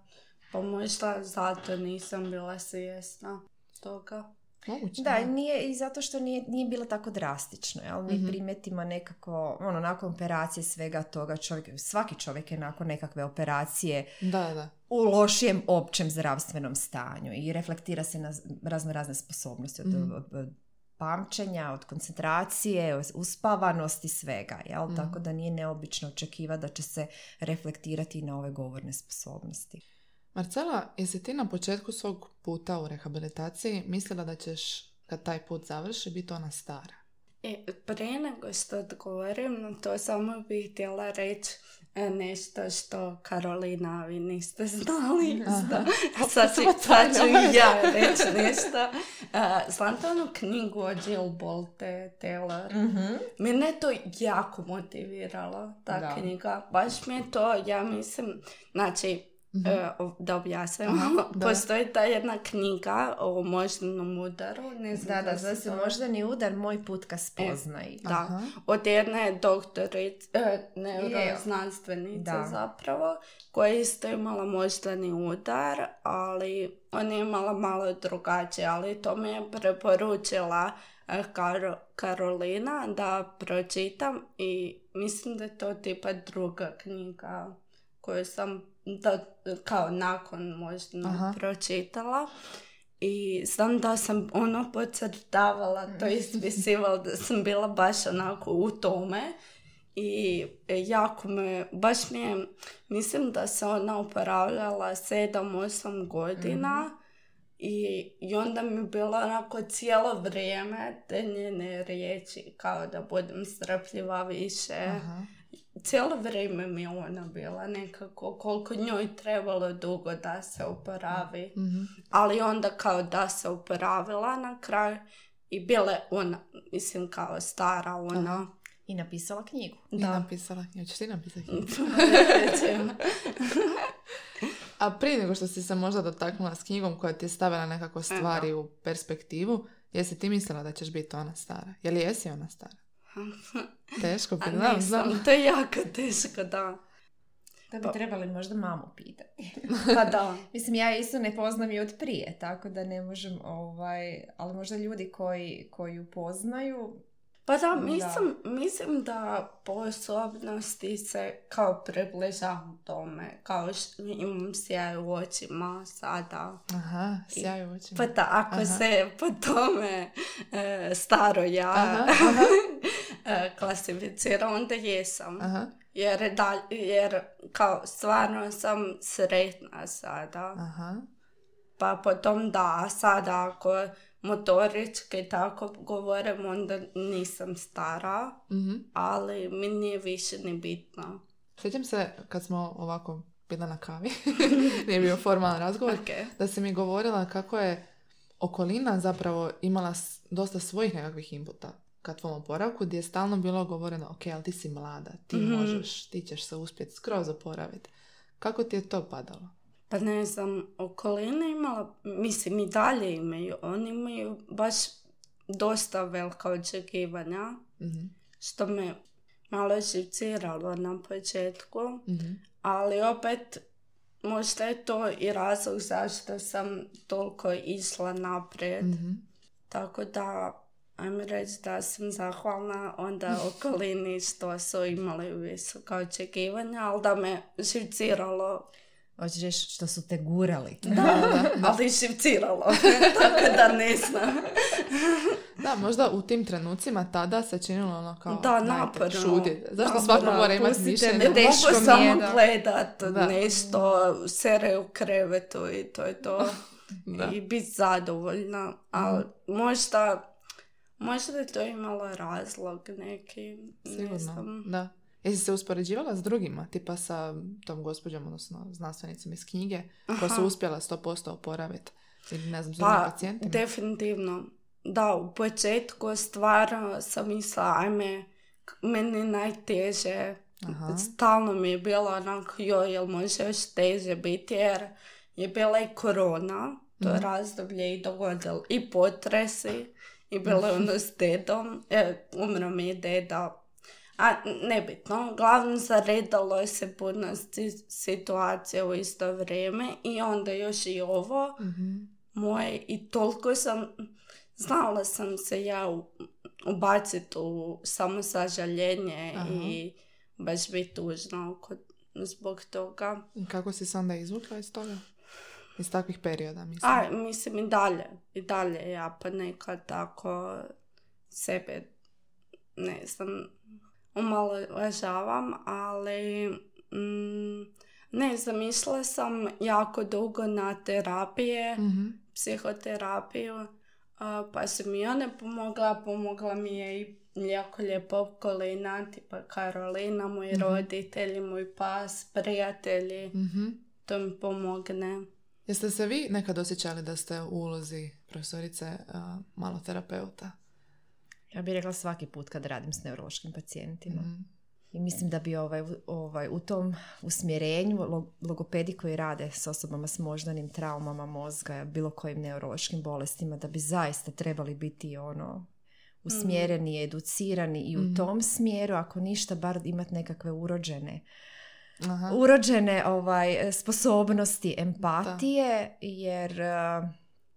Pa možda zato nisam bila svjesna toga. Moguće. Da, nije, i zato što nije, nije bilo tako drastično, jel? Mi primijetimo nekako, ono, nakon operacije svega toga, čovjek, svaki čovjek je nakon nekakve operacije Da, da. u lošijem općem zdravstvenom stanju i reflektira se na razno razne sposobnosti od, od- od pamćenja, od koncentracije, uspavanosti, svega, jel? Tako da nije neobično očekivati da će se reflektirati na ove govorne sposobnosti. Marcela, jesi ti na početku svog puta u rehabilitaciji mislila da ćeš, kad taj put završi, biti ona stara? E, prije nego što odgovorim na to, samo bih htjela reći e, nešto što Karolina, vi niste znali. Zna- Sad, ću- i ja reći nešto. E, Znate onu knjigu od Jill Bolte Taylor? Mene je to jako motiviralo, ta Da. knjiga. Baš mi je to, ja mislim, znači, E, o- da objasnim. Mhm. Da. Postoji ta jedna knjiga o moždanom udaru. Ne znam Da, da, zove se moždani udar, moj put ka spoznaji. Da, Aha. od jedne doktorice, e, neuroznanstvenice Da. zapravo, koja je isto imala moždani udar, ali ona je imala malo drugačije, ali to mi je preporučila e, Karo- Karolina da pročitam i mislim da je to tipa druga knjiga koju sam da, kao nakon možda Aha. pročitala. I znam da sam ono podcrtavala, to ispisivala, da sam bila baš onako u tome. I jako me, baš mi je, mislim da se ona oporavljala 7-8 godina. I, I onda mi je bilo onako cijelo vrijeme te njene riječi, kao da budem strpljiva više. Aha. Cijelo vrijeme mi je ona bila nekako, koliko njoj trebalo dugo da se oporavi. Mhm. Ali onda kao da se oporavila na kraju i bile ona, mislim kao stara ona. I napisala knjigu. I Da. napisala knjigu. Hoćeš ti napisati knjigu? A prije nego što si se možda dotaknula s knjigom koja ti je stavila nekako stvari u perspektivu, jesi ti mislila da ćeš biti ona stara? Je li jesi ona stara? Teško, bi znam, nisam, znam. to je jako teško, da. To bi trebali možda mamu pitati. Pa da. Mislim, ja isto ne poznam i od prije, tako da ne možem, ovaj, ali možda ljudi koji, koji ju poznaju, Pa da, mislim, mislim da po osobnosti se kao približavam tome, kao što imam sjaj u očima sada. Aha, sjaj u očima. Pa da, ako Aha. se po tome e, staro ja Aha, aha. E, klasificira, onda jesam. Aha, Jer, da, jer kao stvarno sam sretna sada. aha. Pa potom da, sada ako motorički tako govorim, onda nisam stara, Mhm. ali mi nije više ni bitno. Sjećam se kad smo ovako bila na kavi, nije bio formalan razgovor, Ok. da si mi govorila kako je okolina zapravo imala dosta svojih nekakvih inputa ka tvom oporavku, gdje je stalno bilo govoreno, ok, ali ti si mlada, ti Mhm. možeš, ti ćeš se uspjeti skroz oporaviti. Kako ti je to padalo? Pa ne znam, okoline imala, mislim i dalje imaju, oni imaju baš dosta velika očekivanja, Mhm, što me malo živciralo na početku, mhm, ali opet možda je to i razlog zašto sam toliko išla naprijed. mhm. Tako da, ajmo reći da sam zahvalna onda okolini što su imali visoka očekivanja, ali da me živciralo. hoćeš reći što su te gurali. Da, da, ali živciralo. Tako da ne znam. Da, možda u tim trenucima tada se činilo ono kao, Da, naporno. šutite. Zašto svako mora imati mišljenje? Ne mogu samo da. gledat Da. nešto, sere u krevetu i to je to. Da. I biti zadovoljna. Ali možda, možda je to imalo razlog neki. Ne Sigurno, znam. da. Jesi se uspoređivala s drugima, tipa sa tom gospođom, odnosno znanstvenicom iz knjige, koja su Aha. uspjela 100% oporaviti? Ili ne znam, Pa, pacijentima? definitivno. Da, u početku stvarno sam mislila, ajme, meni najteže. Aha. Stalno mi je bilo onako, joj, jel može još teže biti, jer je bila i korona, to Mhm. razdoblje i dogodilo i potresi, i bilo je ono s dedom, e, umro mi je deda, a nebitno, uglavnom zaredalo se puno si- situacija u isto vrijeme i onda još i ovo Mhm. moje i toliko sam, znala sam se ja u- ubaciti u samosažaljenje Aha. i baš biti tužna oko, zbog toga. I Kako si se onda izvukla iz toga? Iz takvih perioda, mislim. A, mislim i dalje, i dalje ja pa nekad tako sebe, ne znam, omalovažavam, ali mm, ne znam, išla sam jako dugo na terapije, Mhm. psihoterapiju, a, pa su mi one pomogla, pomogla mi je i jako lijepa okolina, tipa Karolina, moji Mhm. roditelji, moj pas, prijatelji, Mhm. to mi pomogne. Jeste se vi nekad osjećali da ste u ulozi profesorice a, maloterapeuta? Ja bih rekla svaki put kad radim s neurološkim pacijentima. Mhm. I mislim da bi ovaj, ovaj, u tom usmjerenju lo- logopedi koji rade s osobama s moždanim traumama mozga, bilo kojim neurološkim bolestima, da bi zaista trebali biti ono usmjereni, educirani i u tom smjeru, ako ništa, bar imati nekakve urođene Aha. urođene ovaj, sposobnosti empatije, jer eh,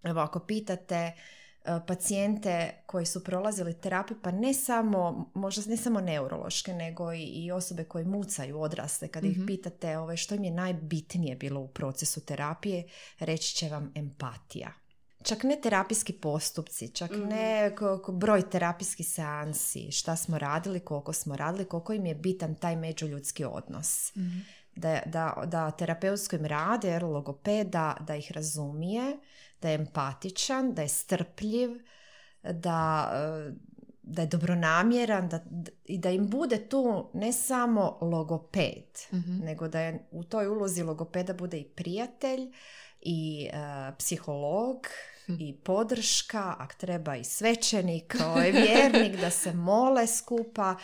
evo, ako pitate eh, pacijente koji su prolazili terapiju, pa ne samo, možda ne samo neurološke, nego i, osobe koje mucaju odrasle, kad ih pitate ovaj, što im je najbitnije bilo u procesu terapije, reći će vam empatija. Čak ne terapijski postupci, čak ne ko- ko- broj terapijskih seansi, šta smo radili, koliko smo radili, koliko im je bitan taj međuljudski odnos. Da, da, da terapeutsko im rade, jer logoped, da, ih razumije, da je empatičan, da je strpljiv, da, e, da je dobronamjeran da, i da im bude tu ne samo logoped, nego da je u toj ulozi logopeda bude i prijatelj i e, psiholog i podrška, ako treba i svećenik, ovaj, vjernik, da se mole skupa,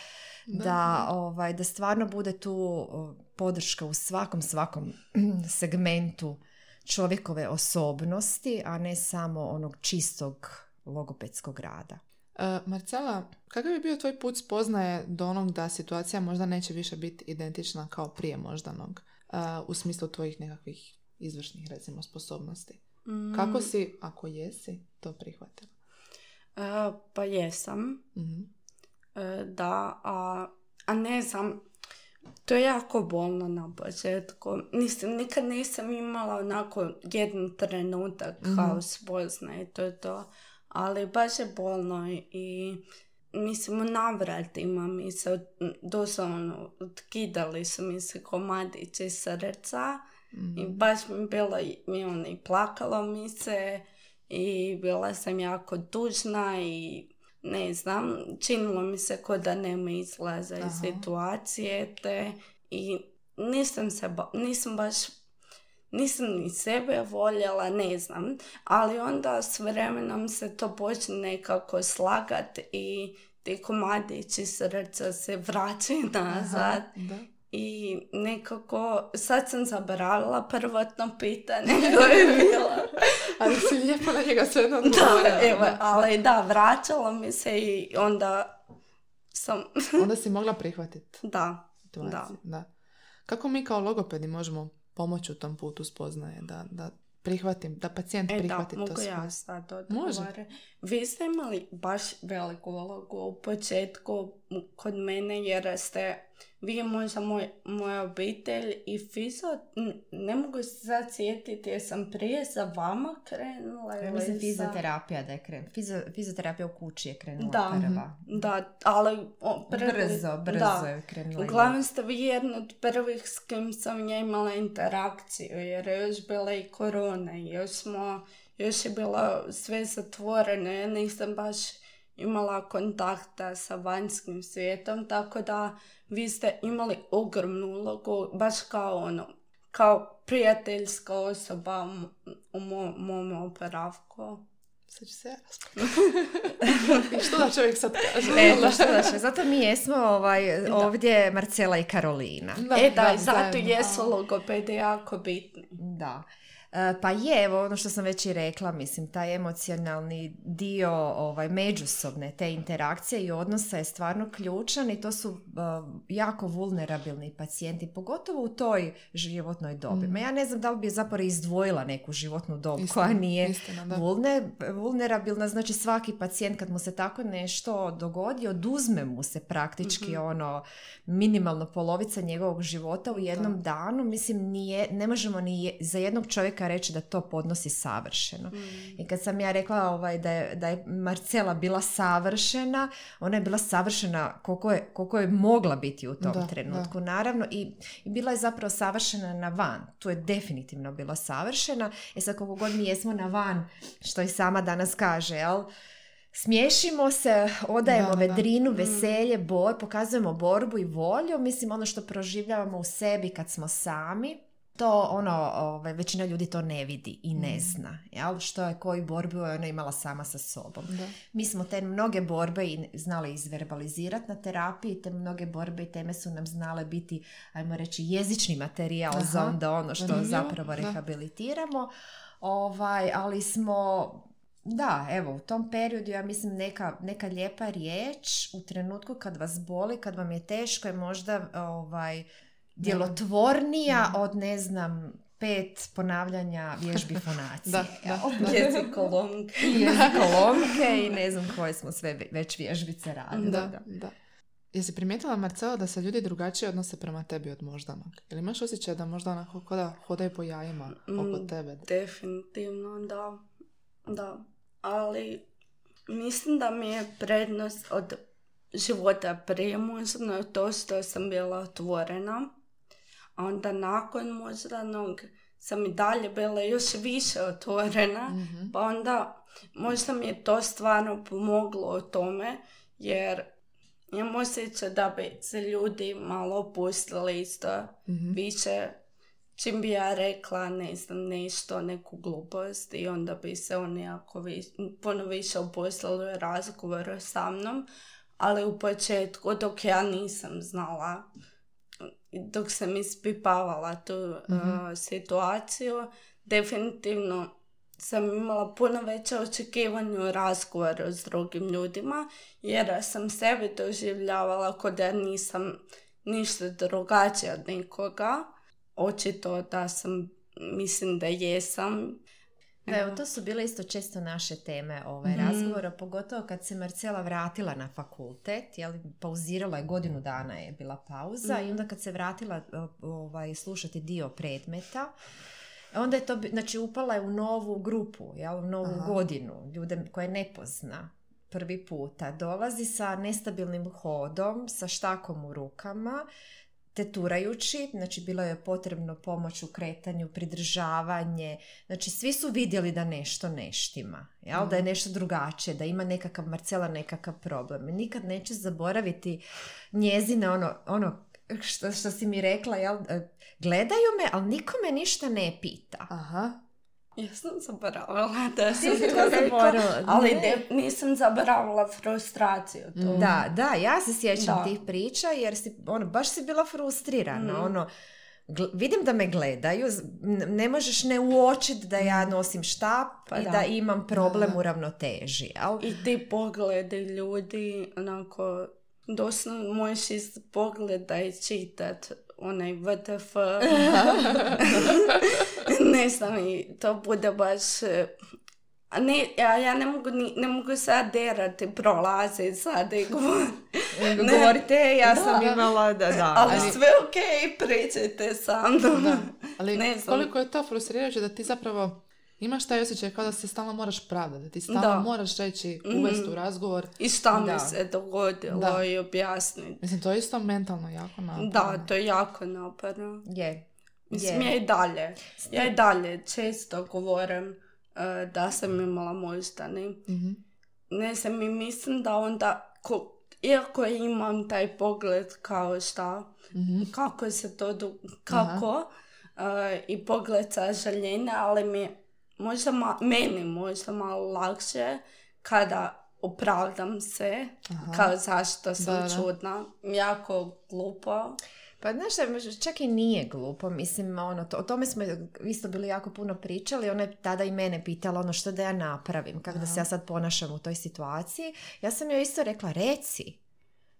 da, ovaj, da stvarno bude tu podrška u svakom, svakom segmentu čovjekove osobnosti, a ne samo onog čistog logopedskog rada. E, Marcela, kakav je bio tvoj put spoznaje do onog da situacija možda neće više biti identična kao prije moždanog e, u smislu tvojih nekakvih izvršnih, recimo, sposobnosti? Kako si, ako jesi, to prihvatila? E, pa jesam. Mhm. E, da, a, a ne znam, to je jako bolno na početku. Nisam, nikad nisam imala onako jedan trenutak kao spoznaje i to je to. Ali baš je bolno i mislim u navratima mi se doslovno otkidali su mi se komadići srca i baš mi bilo i, ono, i plakalo mi se i bila sam jako tužna i ne znam, činilo mi se ko da nema izlaza iz situacije te i nisam se, ba- nisam baš nisam ni sebe voljela, ne znam, ali onda s vremenom se to počne nekako slagat i ti komadići srca se vraćaju nazad. Da. I nekako, sad sam zaboravila prvotno pitanje koje je bilo. Ali si lijepo na njega sve jedno da, evo, ali da, vraćalo mi se i onda sam, Onda si mogla prihvatiti da, situaciju. Da. Kako mi kao logopedi možemo pomoći u tom putu spoznaje, da, da prihvatim, da pacijent E da, prihvati to mogu svoje? ja sad Može. Vi ste imali baš veliku ulogu u početku kod mene jer ste vi možda moj, moja obitelj i fizo, ne mogu se sad sjetiti jesam prije za vama krenula Ja mislim fizioterapija da je krenula. fizioterapija u kući je krenula Da, prva. da, ali o, prvi- Brzo, brzo da. je krenula. Uglavnom ste vi jedna od prvih s kim sam ja imala interakciju, jer je još bila i korona i još smo, još je bilo sve zatvoreno, ja nisam baš imala kontakta sa vanjskim svijetom, tako da vi ste imali ogromnu ulogu, baš kao ono, kao prijateljska osoba u, mom, mom oporavku. Sad ću se ja. I što da čovjek sad kaže? E, to što da Zato mi jesmo ovaj, ovdje Marcela i Karolina. Da, e da, i zato jesu logopedi jako bitni. Da. E, Pa je, evo ono što sam već i rekla, mislim, taj emocionalni dio ovaj, međusobne te interakcije i odnosa je stvarno ključan i to su uh, jako vulnerabilni pacijenti, pogotovo u toj životnoj dobi. Ma ja ne znam da li bi zapravo izdvojila neku životnu dob Istina, koja nije istina, da. vulne- vulnerabilna, znači svaki pacijent kad mu se tako nešto dogodi, oduzme mu se praktički ono minimalno polovica njegovog života u jednom danu, mislim nije, ne možemo ni za jednog čovjeka reći da to podnosi savršeno. I kad sam ja rekla ovaj, da, je, da je Marcela bila savršena, ona je bila savršena koliko je, koliko je mogla biti u tom Da, trenutku. Naravno, i, i bila je zapravo savršena na van. Tu je definitivno bila savršena. E sad, koliko god mi jesmo na van, što i sama danas kaže, jel? Smiješimo se, odajemo Da, da, da. vedrinu, veselje, boj, pokazujemo borbu i volju. Mislim, ono što proživljavamo u sebi kad smo sami, to ono, ovaj, većina ljudi to ne vidi i ne zna, jel? Što je koju borbu je ona imala sama sa sobom. Da. Mi smo te mnoge borbe i znali izverbalizirati na terapiji, te mnoge borbe i teme su nam znale biti, ajmo reći, jezični materijal za Aha, onda ono što zanimljivo, zapravo da. rehabilitiramo. Ovaj, ali smo, da, evo, u tom periodu ja mislim neka, neka lijepa riječ u trenutku kad vas boli, kad vam je teško je možda ovaj, djelotvornija od, ne znam, pet ponavljanja vježbi fonacije. Da, da, da. Jezikolomke. Jezikolomke i ne znam koje smo sve ve- već vježbice radili. Da, da. Jesi primijetila, Marcela, da se ljudi drugačije odnose prema tebi od moždanog? Ili imaš osjećaj da možda onako ko da hodaju po jajima oko Mm, tebe? Definitivno, da. Da. Ali mislim da mi je prednost od života prije moždano to što sam bila otvorena. A onda nakon moždanog sam i dalje bila još više otvorena. Mhm. Pa onda možda mi je to stvarno pomoglo o tome jer imam osjećaj da bi se ljudi malo opustili isto Mhm. više čim bi ja rekla ne znam nešto, neku glupost i onda bi se oni jako vi, puno više opustili u razgovoru sa mnom ali u početku dok ja nisam znala dok sam ispipavala tu uh, situaciju definitivno sam imala puno veće očekivanje u razgovoru s drugim ljudima jer sam sebe doživljavala kao da nisam ništa drugačije od nikoga. Očito da sam, mislim da jesam. Da, evo, to su bile isto često naše teme ovaj, Mhm. razgovora, pogotovo kad se Marcela vratila na fakultet, jel, pauzirala je godinu dana je bila pauza i onda kad se vratila ovaj, slušati dio predmeta, onda je to, znači upala je u novu grupu, jel, u novu Aha. godinu, ljude koje ne pozna prvi puta. Dolazi sa nestabilnim hodom, sa štakom u rukama, teturajući, znači bilo je potrebno pomoć u kretanju, pridržavanje, znači svi su vidjeli da nešto ne štima, jel? da je nešto drugačije, da ima nekakav Marcela nekakav problem. Nikad neću zaboraviti njezine ono, ono što, što si mi rekla, jel? e, gledaju me, ali niko me ništa ne pita. Aha. Ja sam zaboravila da sam si to zaboravila, ali de- nisam zaboravila frustraciju. To. Da, da, ja se sjećam Da. tih priča jer si, ono, baš si bila frustrirana, Mhm. ono, gl- vidim da me gledaju, ne možeš ne uočiti da ja nosim štap Pa i da. da. imam problem Da, u ravnoteži, jel? I ti pogledi ljudi, onako, doslovno možeš iz pogleda i čitat onaj VTF. ne znam, i to bude baš... e, A ne, ja, ja ne mogu, ni, ne mogu sad derati, prolazi sad i govorim. Ne. Govorite, ja Da. sam imala, da, da. Ali ali- sve ok, pričajte sa mnom. Da. Ali Ne znam. koliko je to frustrirajuće da ti zapravo imaš taj osjećaj kao da se stalno moraš pravdati, da ti stalno Da. moraš reći, Mhm. uvesti u razgovor. I šta mi Da. se dogodilo Da. i objasniti. Mislim, to je isto mentalno jako naporno. Da, to je jako naporno. Je. Mislim, je. ja i dalje. Ja i dalje često govorim e, da sam imala moždani. Mhm. Ne znam, i mislim da onda, ko, iako imam taj pogled kao šta, Mhm. kako se to, do- kako, e, i pogled sažaljenja, ali mi možda ma, meni možda malo lakše kada opravdam se Aha. kao zašto sam Da, da. čudna. Jako glupo. Pa znaš šta, čak i nije glupo, mislim, ono, to, o tome smo isto bili jako puno pričali, ona je tada i mene pitala ono što da ja napravim, kako da se ja sad ponašam u toj situaciji. Ja sam joj isto rekla, reci,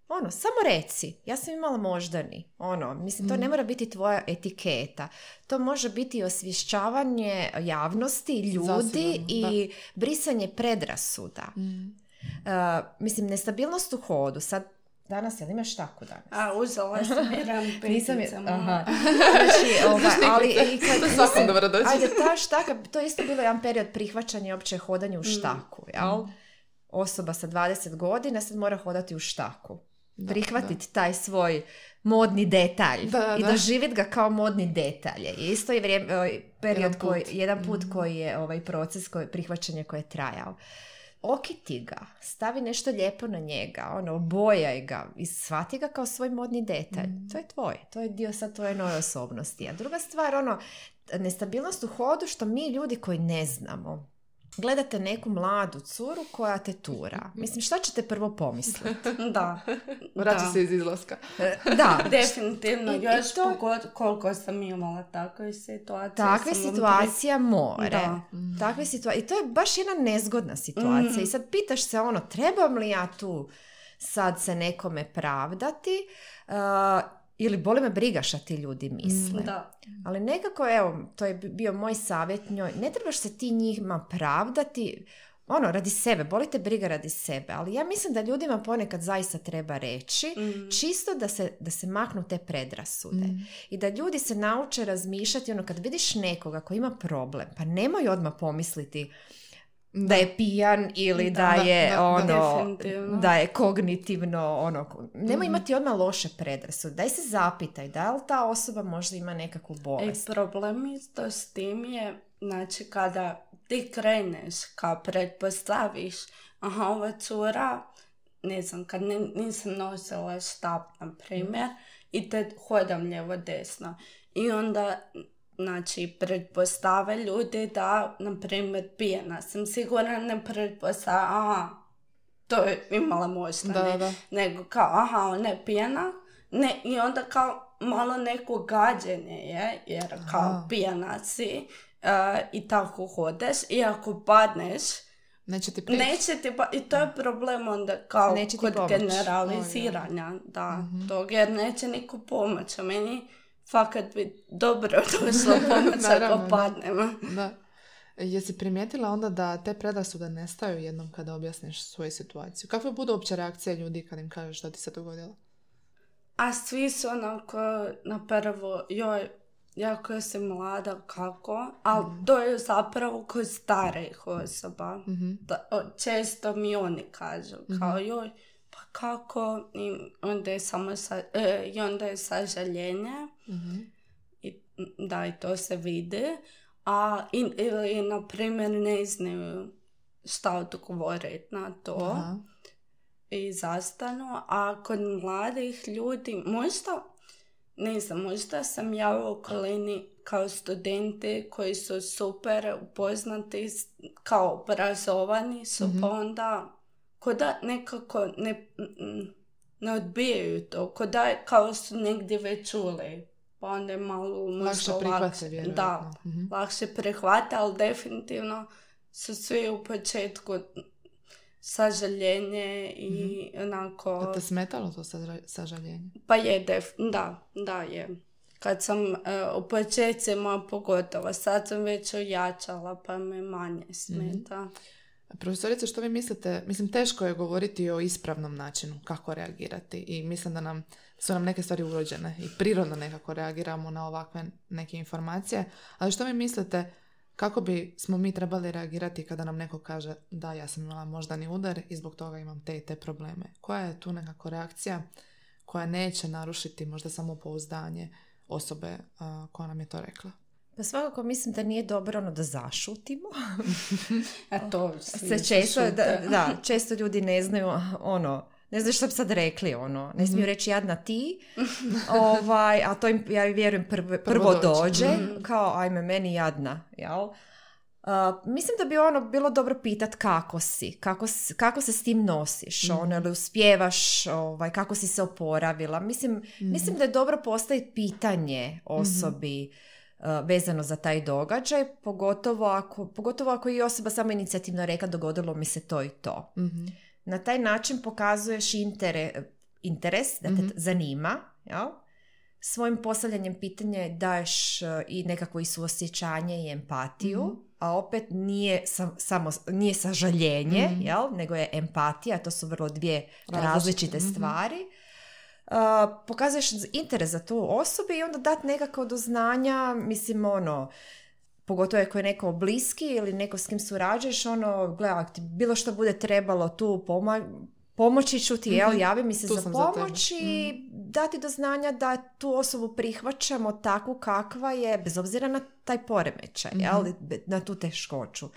ono, samo reci, ja sam imala moždani, ono, mislim, to ne mora biti tvoja etiketa, to može biti osvješćavanje javnosti, ljudi Zasigurno, i brisanje predrasuda. Mhm. Uh, mislim, nestabilnost u hodu, sad, danas, jel imaš tako danas? A, uzela sam jedan Nisam je, aha. Znači, ovaj, ali i kad, To svakom dobro dođe. Ajde, ta štaka, to je isto bilo jedan period prihvaćanja opće hodanja u Mm. štaku, jel? Osoba sa 20 godina sad mora hodati u štaku. Da, Prihvatiti taj svoj modni detalj Da, i doživjeti ga kao modni detalj. Isto je vrijeme, ovaj, period Jedan put. koji, jedan put Mhm. koji je ovaj proces koji, prihvaćanje koji je trajao. Okiti ga, stavi nešto lijepo na njega, ono, obojaj ga i shvati ga kao svoj modni detalj. To je tvoj, to je dio sad tvoje nove osobnosti. A druga stvar, ono, nestabilnost u hodu što mi ljudi koji ne znamo, gledate neku mladu curu koja te tura. Mislim, šta ćete prvo pomisliti? Da. Vraća se iz izlaska. E, Da, Definitivno, I- i još to- pogod- koliko sam imala takve situacije. takve situacija more. Da. Takve situacije. I to je baš jedna nezgodna situacija. I sad pitaš se ono, trebam li ja tu sad se nekome pravdati uh, ili boli me briga šta ti ljudi misle. pri- Da. Ali nekako, evo, to je bio moj savjet njoj, ne trebaš se ti njima pravdati, ono, radi sebe, boli te briga radi sebe, ali ja mislim da ljudima ponekad zaista treba reći, Mm. čisto da se, da se maknu te predrasude. I da ljudi se nauče razmišljati, ono, kad vidiš nekoga koji ima problem, pa nemoj odmah pomisliti da. je pijan ili da, Da, je da, ono da je kognitivno ono nemoj Mhm. imati odmah loše predrasude. Daj se zapitaj da li ta osoba možda ima nekakvu E, bolest? problem isto s tim je, znači kada ti kreneš, kao pretpostaviš, aha, ova cura, ne znam, kad ne- nisam nosila štap, na primjer, i te hodam lijevo desno. I onda, znači, pretpostave ljudi da, na primjer, pijena sam sigurna, ne pretpostave, aha, to je imala možda, Da, ne, da. nego kao, aha, ona je pijena, ne, i onda kao malo neko gađenje je, jer kao Aha. pijana si e, i tako hodeš i ako padneš, Neće ti prići. neće ti pa, i to je problem onda kao Neće kod generaliziranja, da, Mhm. tog, jer neće niko pomoć, a meni fakat bi dobro došlo pomoć ako da. padnem. Da. Jesi primijetila onda da te predrasude nestaju jednom kada objasniš svoju situaciju? Kakve budu uopće reakcije ljudi kad im kažeš šta ti se dogodilo? A svi su onako na prvo, joj, jako si mlada, kako? Ali to je zapravo kod starijih osoba. Mhm. Da, o, često mi oni kažu, kao joj, pa kako? I onda je samo sa, e, i onda je sažaljenje. Mhm. I, da, i to se vidi. A, i, ili, na primjer, ne znaju šta odgovoriti na to Aha. i zastanu, a kod mladih ljudi možda, ne znam, možda sam ja u okolini kao studenti koji su super upoznati, kao obrazovani su, pa onda ko da nekako ne, ne odbijaju to, ko da je kao su negdje već čuli. Pa onda je malo možda Lakše prihvate. Da, Mhm. lakše prihvate, ali definitivno su svi u početku sažaljenje i onako... Da te smetalo to saža- sažaljenje? Pa je, def, da, da je. Kad sam e, u početcima pogotovo, sad sam već ojačala pa me manje smeta. Profesorice, što vi mislite? Mislim, teško je govoriti o ispravnom načinu kako reagirati i mislim da nam su nam neke stvari urođene i prirodno nekako reagiramo na ovakve neke informacije, ali što vi mislite kako bi smo mi trebali reagirati kada nam neko kaže da ja sam imala moždani udar i zbog toga imam te i te probleme? Koja je tu nekako reakcija koja neće narušiti možda samopouzdanje osobe a, koja nam je to rekla? Pa svakako mislim da nije dobro ono da zašutimo. A to Se često, da, da, često ljudi ne znaju ono, ne znaju što bi sad rekli, ono, ne smiju reći jadna ti, ovaj, a to im, ja vjerujem, prvo, prvo dođe. dođe, kao ajme, meni jadna, jel? Uh, mislim da bi ono bilo dobro pitat kako si, kako, kako se s tim nosiš, ono, ili uspijevaš, ovaj, kako si se oporavila. Mislim, mislim da je dobro postaviti pitanje osobi uh, vezano za taj događaj, pogotovo ako, pogotovo ako je osoba samo inicijativno rekla dogodilo mi se to i to. Mhm. Na taj način pokazuješ intere- interes, da te Mhm. zanima, jel? Svojim postavljanjem pitanja daješ uh, i nekako i suosjećanje i empatiju, Mhm. a opet nije sam, samo nije sažaljenje, Mhm. jel? nego je empatija, to su vrlo dvije Različite, različite mhm. stvari. Uh, pokazuješ interes za tu osobu i onda dati nekako do znanja, mislim ono, pogotovo ako je neko bliski ili neko s kim surađuješ, ono, gledaj, ako ti bilo što bude trebalo tu poma- pomoći ću ti, jel, Mhm. javi mi se Tu za sam za pomoć i dati do znanja da tu osobu prihvaćamo takvu kakva je, bez obzira na taj poremećaj, ali na tu teškoću.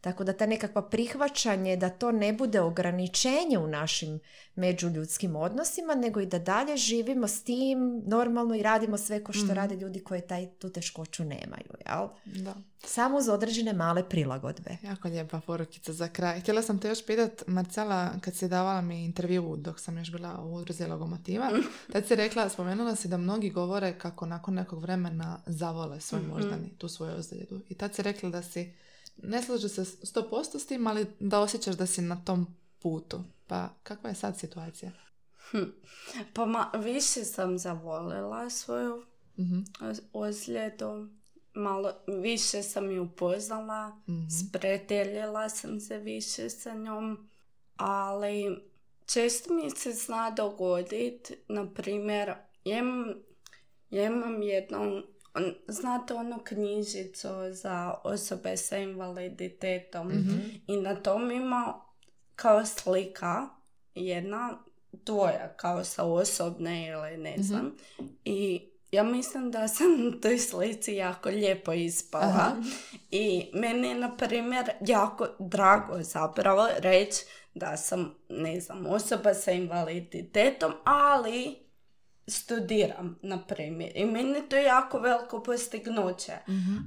Tako da ta nekakva prihvaćanje da to ne bude ograničenje u našim međuljudskim odnosima, nego i da dalje živimo s tim normalno i radimo sve ko što rade ljudi koji taj, tu teškoću nemaju. Jel? Da. Samo uz određene male prilagodbe. Jako lijepa porukica za kraj. Htjela sam te još pitat, Marcela, kad si davala mi intervju dok sam još bila u udruzi Logomotiva, tad si rekla, spomenula si da mnogi govore kako nakon nekog vremena zavole svoj moždani, tu svoju ozljedu. I tad si rekla da si, ne slaže se 100% s tim, ali da osjećaš da si na tom putu. Pa kakva je sad situacija? Hm. Pa ma, više sam zavolila svoju Mhm. oz- ozljedu. Malo više sam ju upoznala, spreteljila sam se više sa njom, ali često mi se zna dogoditi, na primjer, ja imam, ja imam jednu, on- znate onu knjižicu za osobe sa invaliditetom? I na tom ima kao slika jedna dvoja kao sa osobne ili ne znam. I ja mislim da sam na toj slici jako lijepo ispala. Aha. i meni je na primjer jako drago zapravo reći da sam ne znam osoba sa invaliditetom ali studiram na primjer i meni je to jako veliko postignuće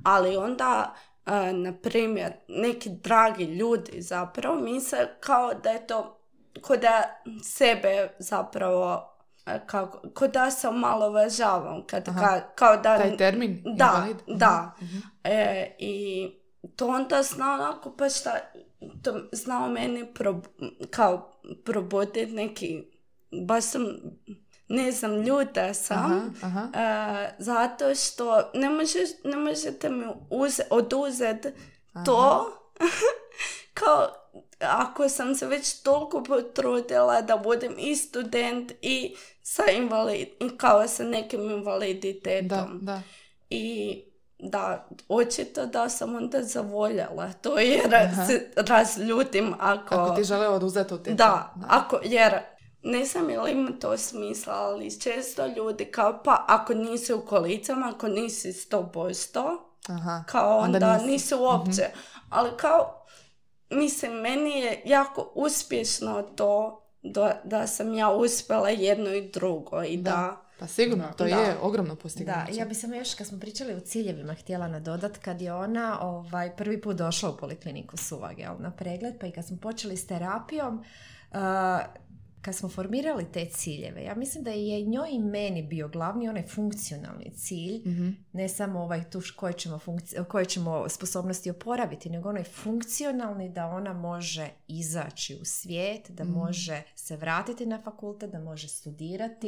ali onda a, na primjer neki dragi ljudi zapravo misle kao da je to ko da sebe zapravo a, kako, ko da se malo uvažavam kad Aha. ka- kao da Taj termin? da, invalid? Da. E, I to onda zna onako pa šta, to zna u meni prob- kao probuditi neki, baš sam, ne znam, ljuta sam. Aha, aha. e, zato što ne, možeš, ne možete mi uze, oduzeti to kao ako sam se već toliko potrudila da budem i student i sa invalid, kao sa nekim invaliditetom. Da, da. I da, očito da sam onda zavoljela to jer se razljutim ako... Ako ti žele oduzeti utjecaj. Da, ako, jer ne znam je li ima to smisla, ali često ljudi kao pa ako nisi u kolicama, ako nisi 100%, Aha. kao Onda onda, nisi. Nisi uopće. Ali kao, mislim, meni je jako uspješno to da, da sam ja uspjela jedno i drugo i da... Pa sigurno, to Da. je ogromno postignuće. Da, ja bi samo još kad smo pričali o ciljevima htjela nadodat kad je ona ovaj, prvi put došla u polikliniku Suvag jel, na pregled pa i kad smo počeli s terapijom uh, kad smo formirali te ciljeve, ja mislim da je njoj i meni bio glavni onaj funkcionalni cilj, ne samo ovaj tu š- koje ćemo, funkci- koje ćemo sposobnosti oporaviti, nego onaj funkcionalni da ona može izaći u svijet, da može se vratiti na fakultet, da može studirati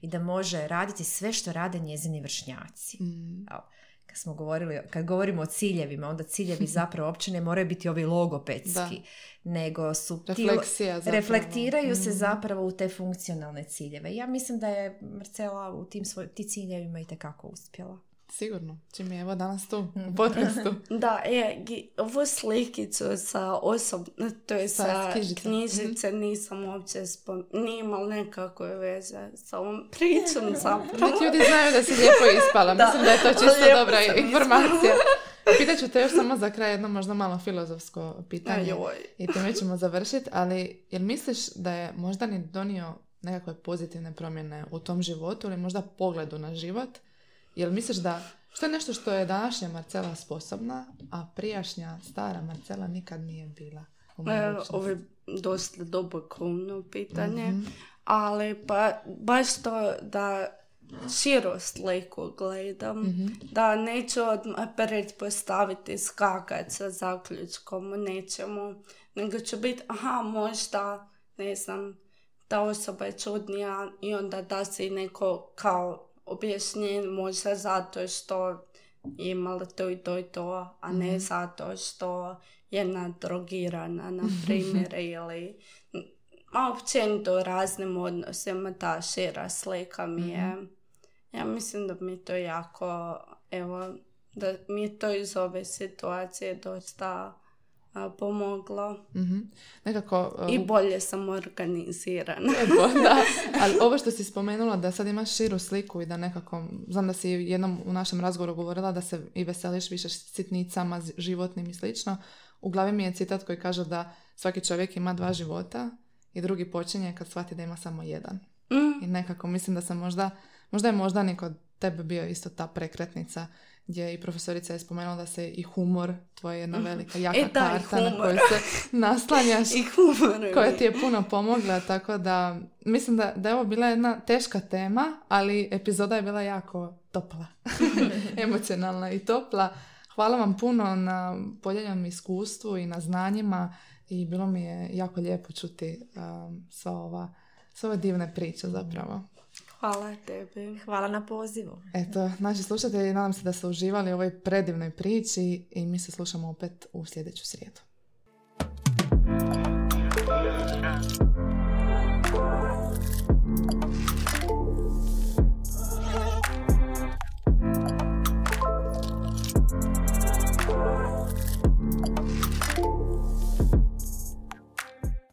i da može raditi sve što rade njezini vršnjaci. Mm. Evo, Kad smo govorili, kad govorimo o ciljevima, onda ciljevi zapravo uopće ne moraju biti ovi logopedski, Da. nego su ti- reflektiraju se Mhm. zapravo u te funkcionalne ciljeve. Ja mislim da je Marcela u tim svoj, ti ciljevima i uspjela. Sigurno. Čim je evo danas tu, u podcastu. Da, je, gi- ovu slikicu sa osob, to je Sa sa, knjižice. knjižice nisam uopće spom... Nije imala nekakve veze sa ovom pričom zapravo. Nek ljudi znaju da si lijepo ispala. Da. Mislim da je to čisto Lijepo dobra informacija. Pitaću te još samo za kraj jedno možda malo filozofsko pitanje. Ajoj. I time ćemo završiti, ali jel misliš da je možda ni donio nekakve pozitivne promjene u tom životu ili možda pogledu na život? Jel misliš da, što je nešto što je današnja Marcela sposobna, a prijašnja stara Marcela nikad nije bila E, ovo je dosta dubokovno pitanje, Mhm. ali pa baš to da širu sliku gledam, Mhm. da neću odmah pretpostaviti skakat sa zaključkom u nečemu, nego ću biti, aha, možda, ne znam, ta osoba je čudnija i onda da se i neko kao objašnjenje možda zato što je imala to i to i to, a ne zato što je nadrogirana, na primjer, ili a općenito u raznim odnosima ta šira slika mi je, ja mislim da mi to jako, evo, da mi to iz ove situacije dosta pomoglo. Mhm. Nekako... uh, I bolje sam organizirana. Lijepo, da. Ali ovo što si spomenula da sad imaš širu sliku i da nekako, znam da si jednom u našem razgovoru govorila da se i veseliš više sitnicama, životnim i slično. U glavi mi je citat koji kaže da svaki čovjek ima dva života i drugi počinje kad shvati da ima samo jedan. Mm, I nekako mislim da sam možda, možda je možda ni kod tebe bio isto ta prekretnica gdje i profesorica je spomenula da se i humor, tvoja jedna velika, jaka E da, karta na koju se naslanjaš I humor. koja ti je puno pomogla, tako da mislim da, da je ovo bila jedna teška tema, ali epizoda je bila jako topla, emocionalna i topla. Hvala vam puno na podijeljenom iskustvu i na znanjima i bilo mi je jako lijepo čuti um, sva ova, sve ove divne priče zapravo. Hvala tebi. Hvala na pozivu. Eto, naši slušatelji, nadam se da ste uživali u ovoj predivnoj priči i mi se slušamo opet u sljedeću srijedu.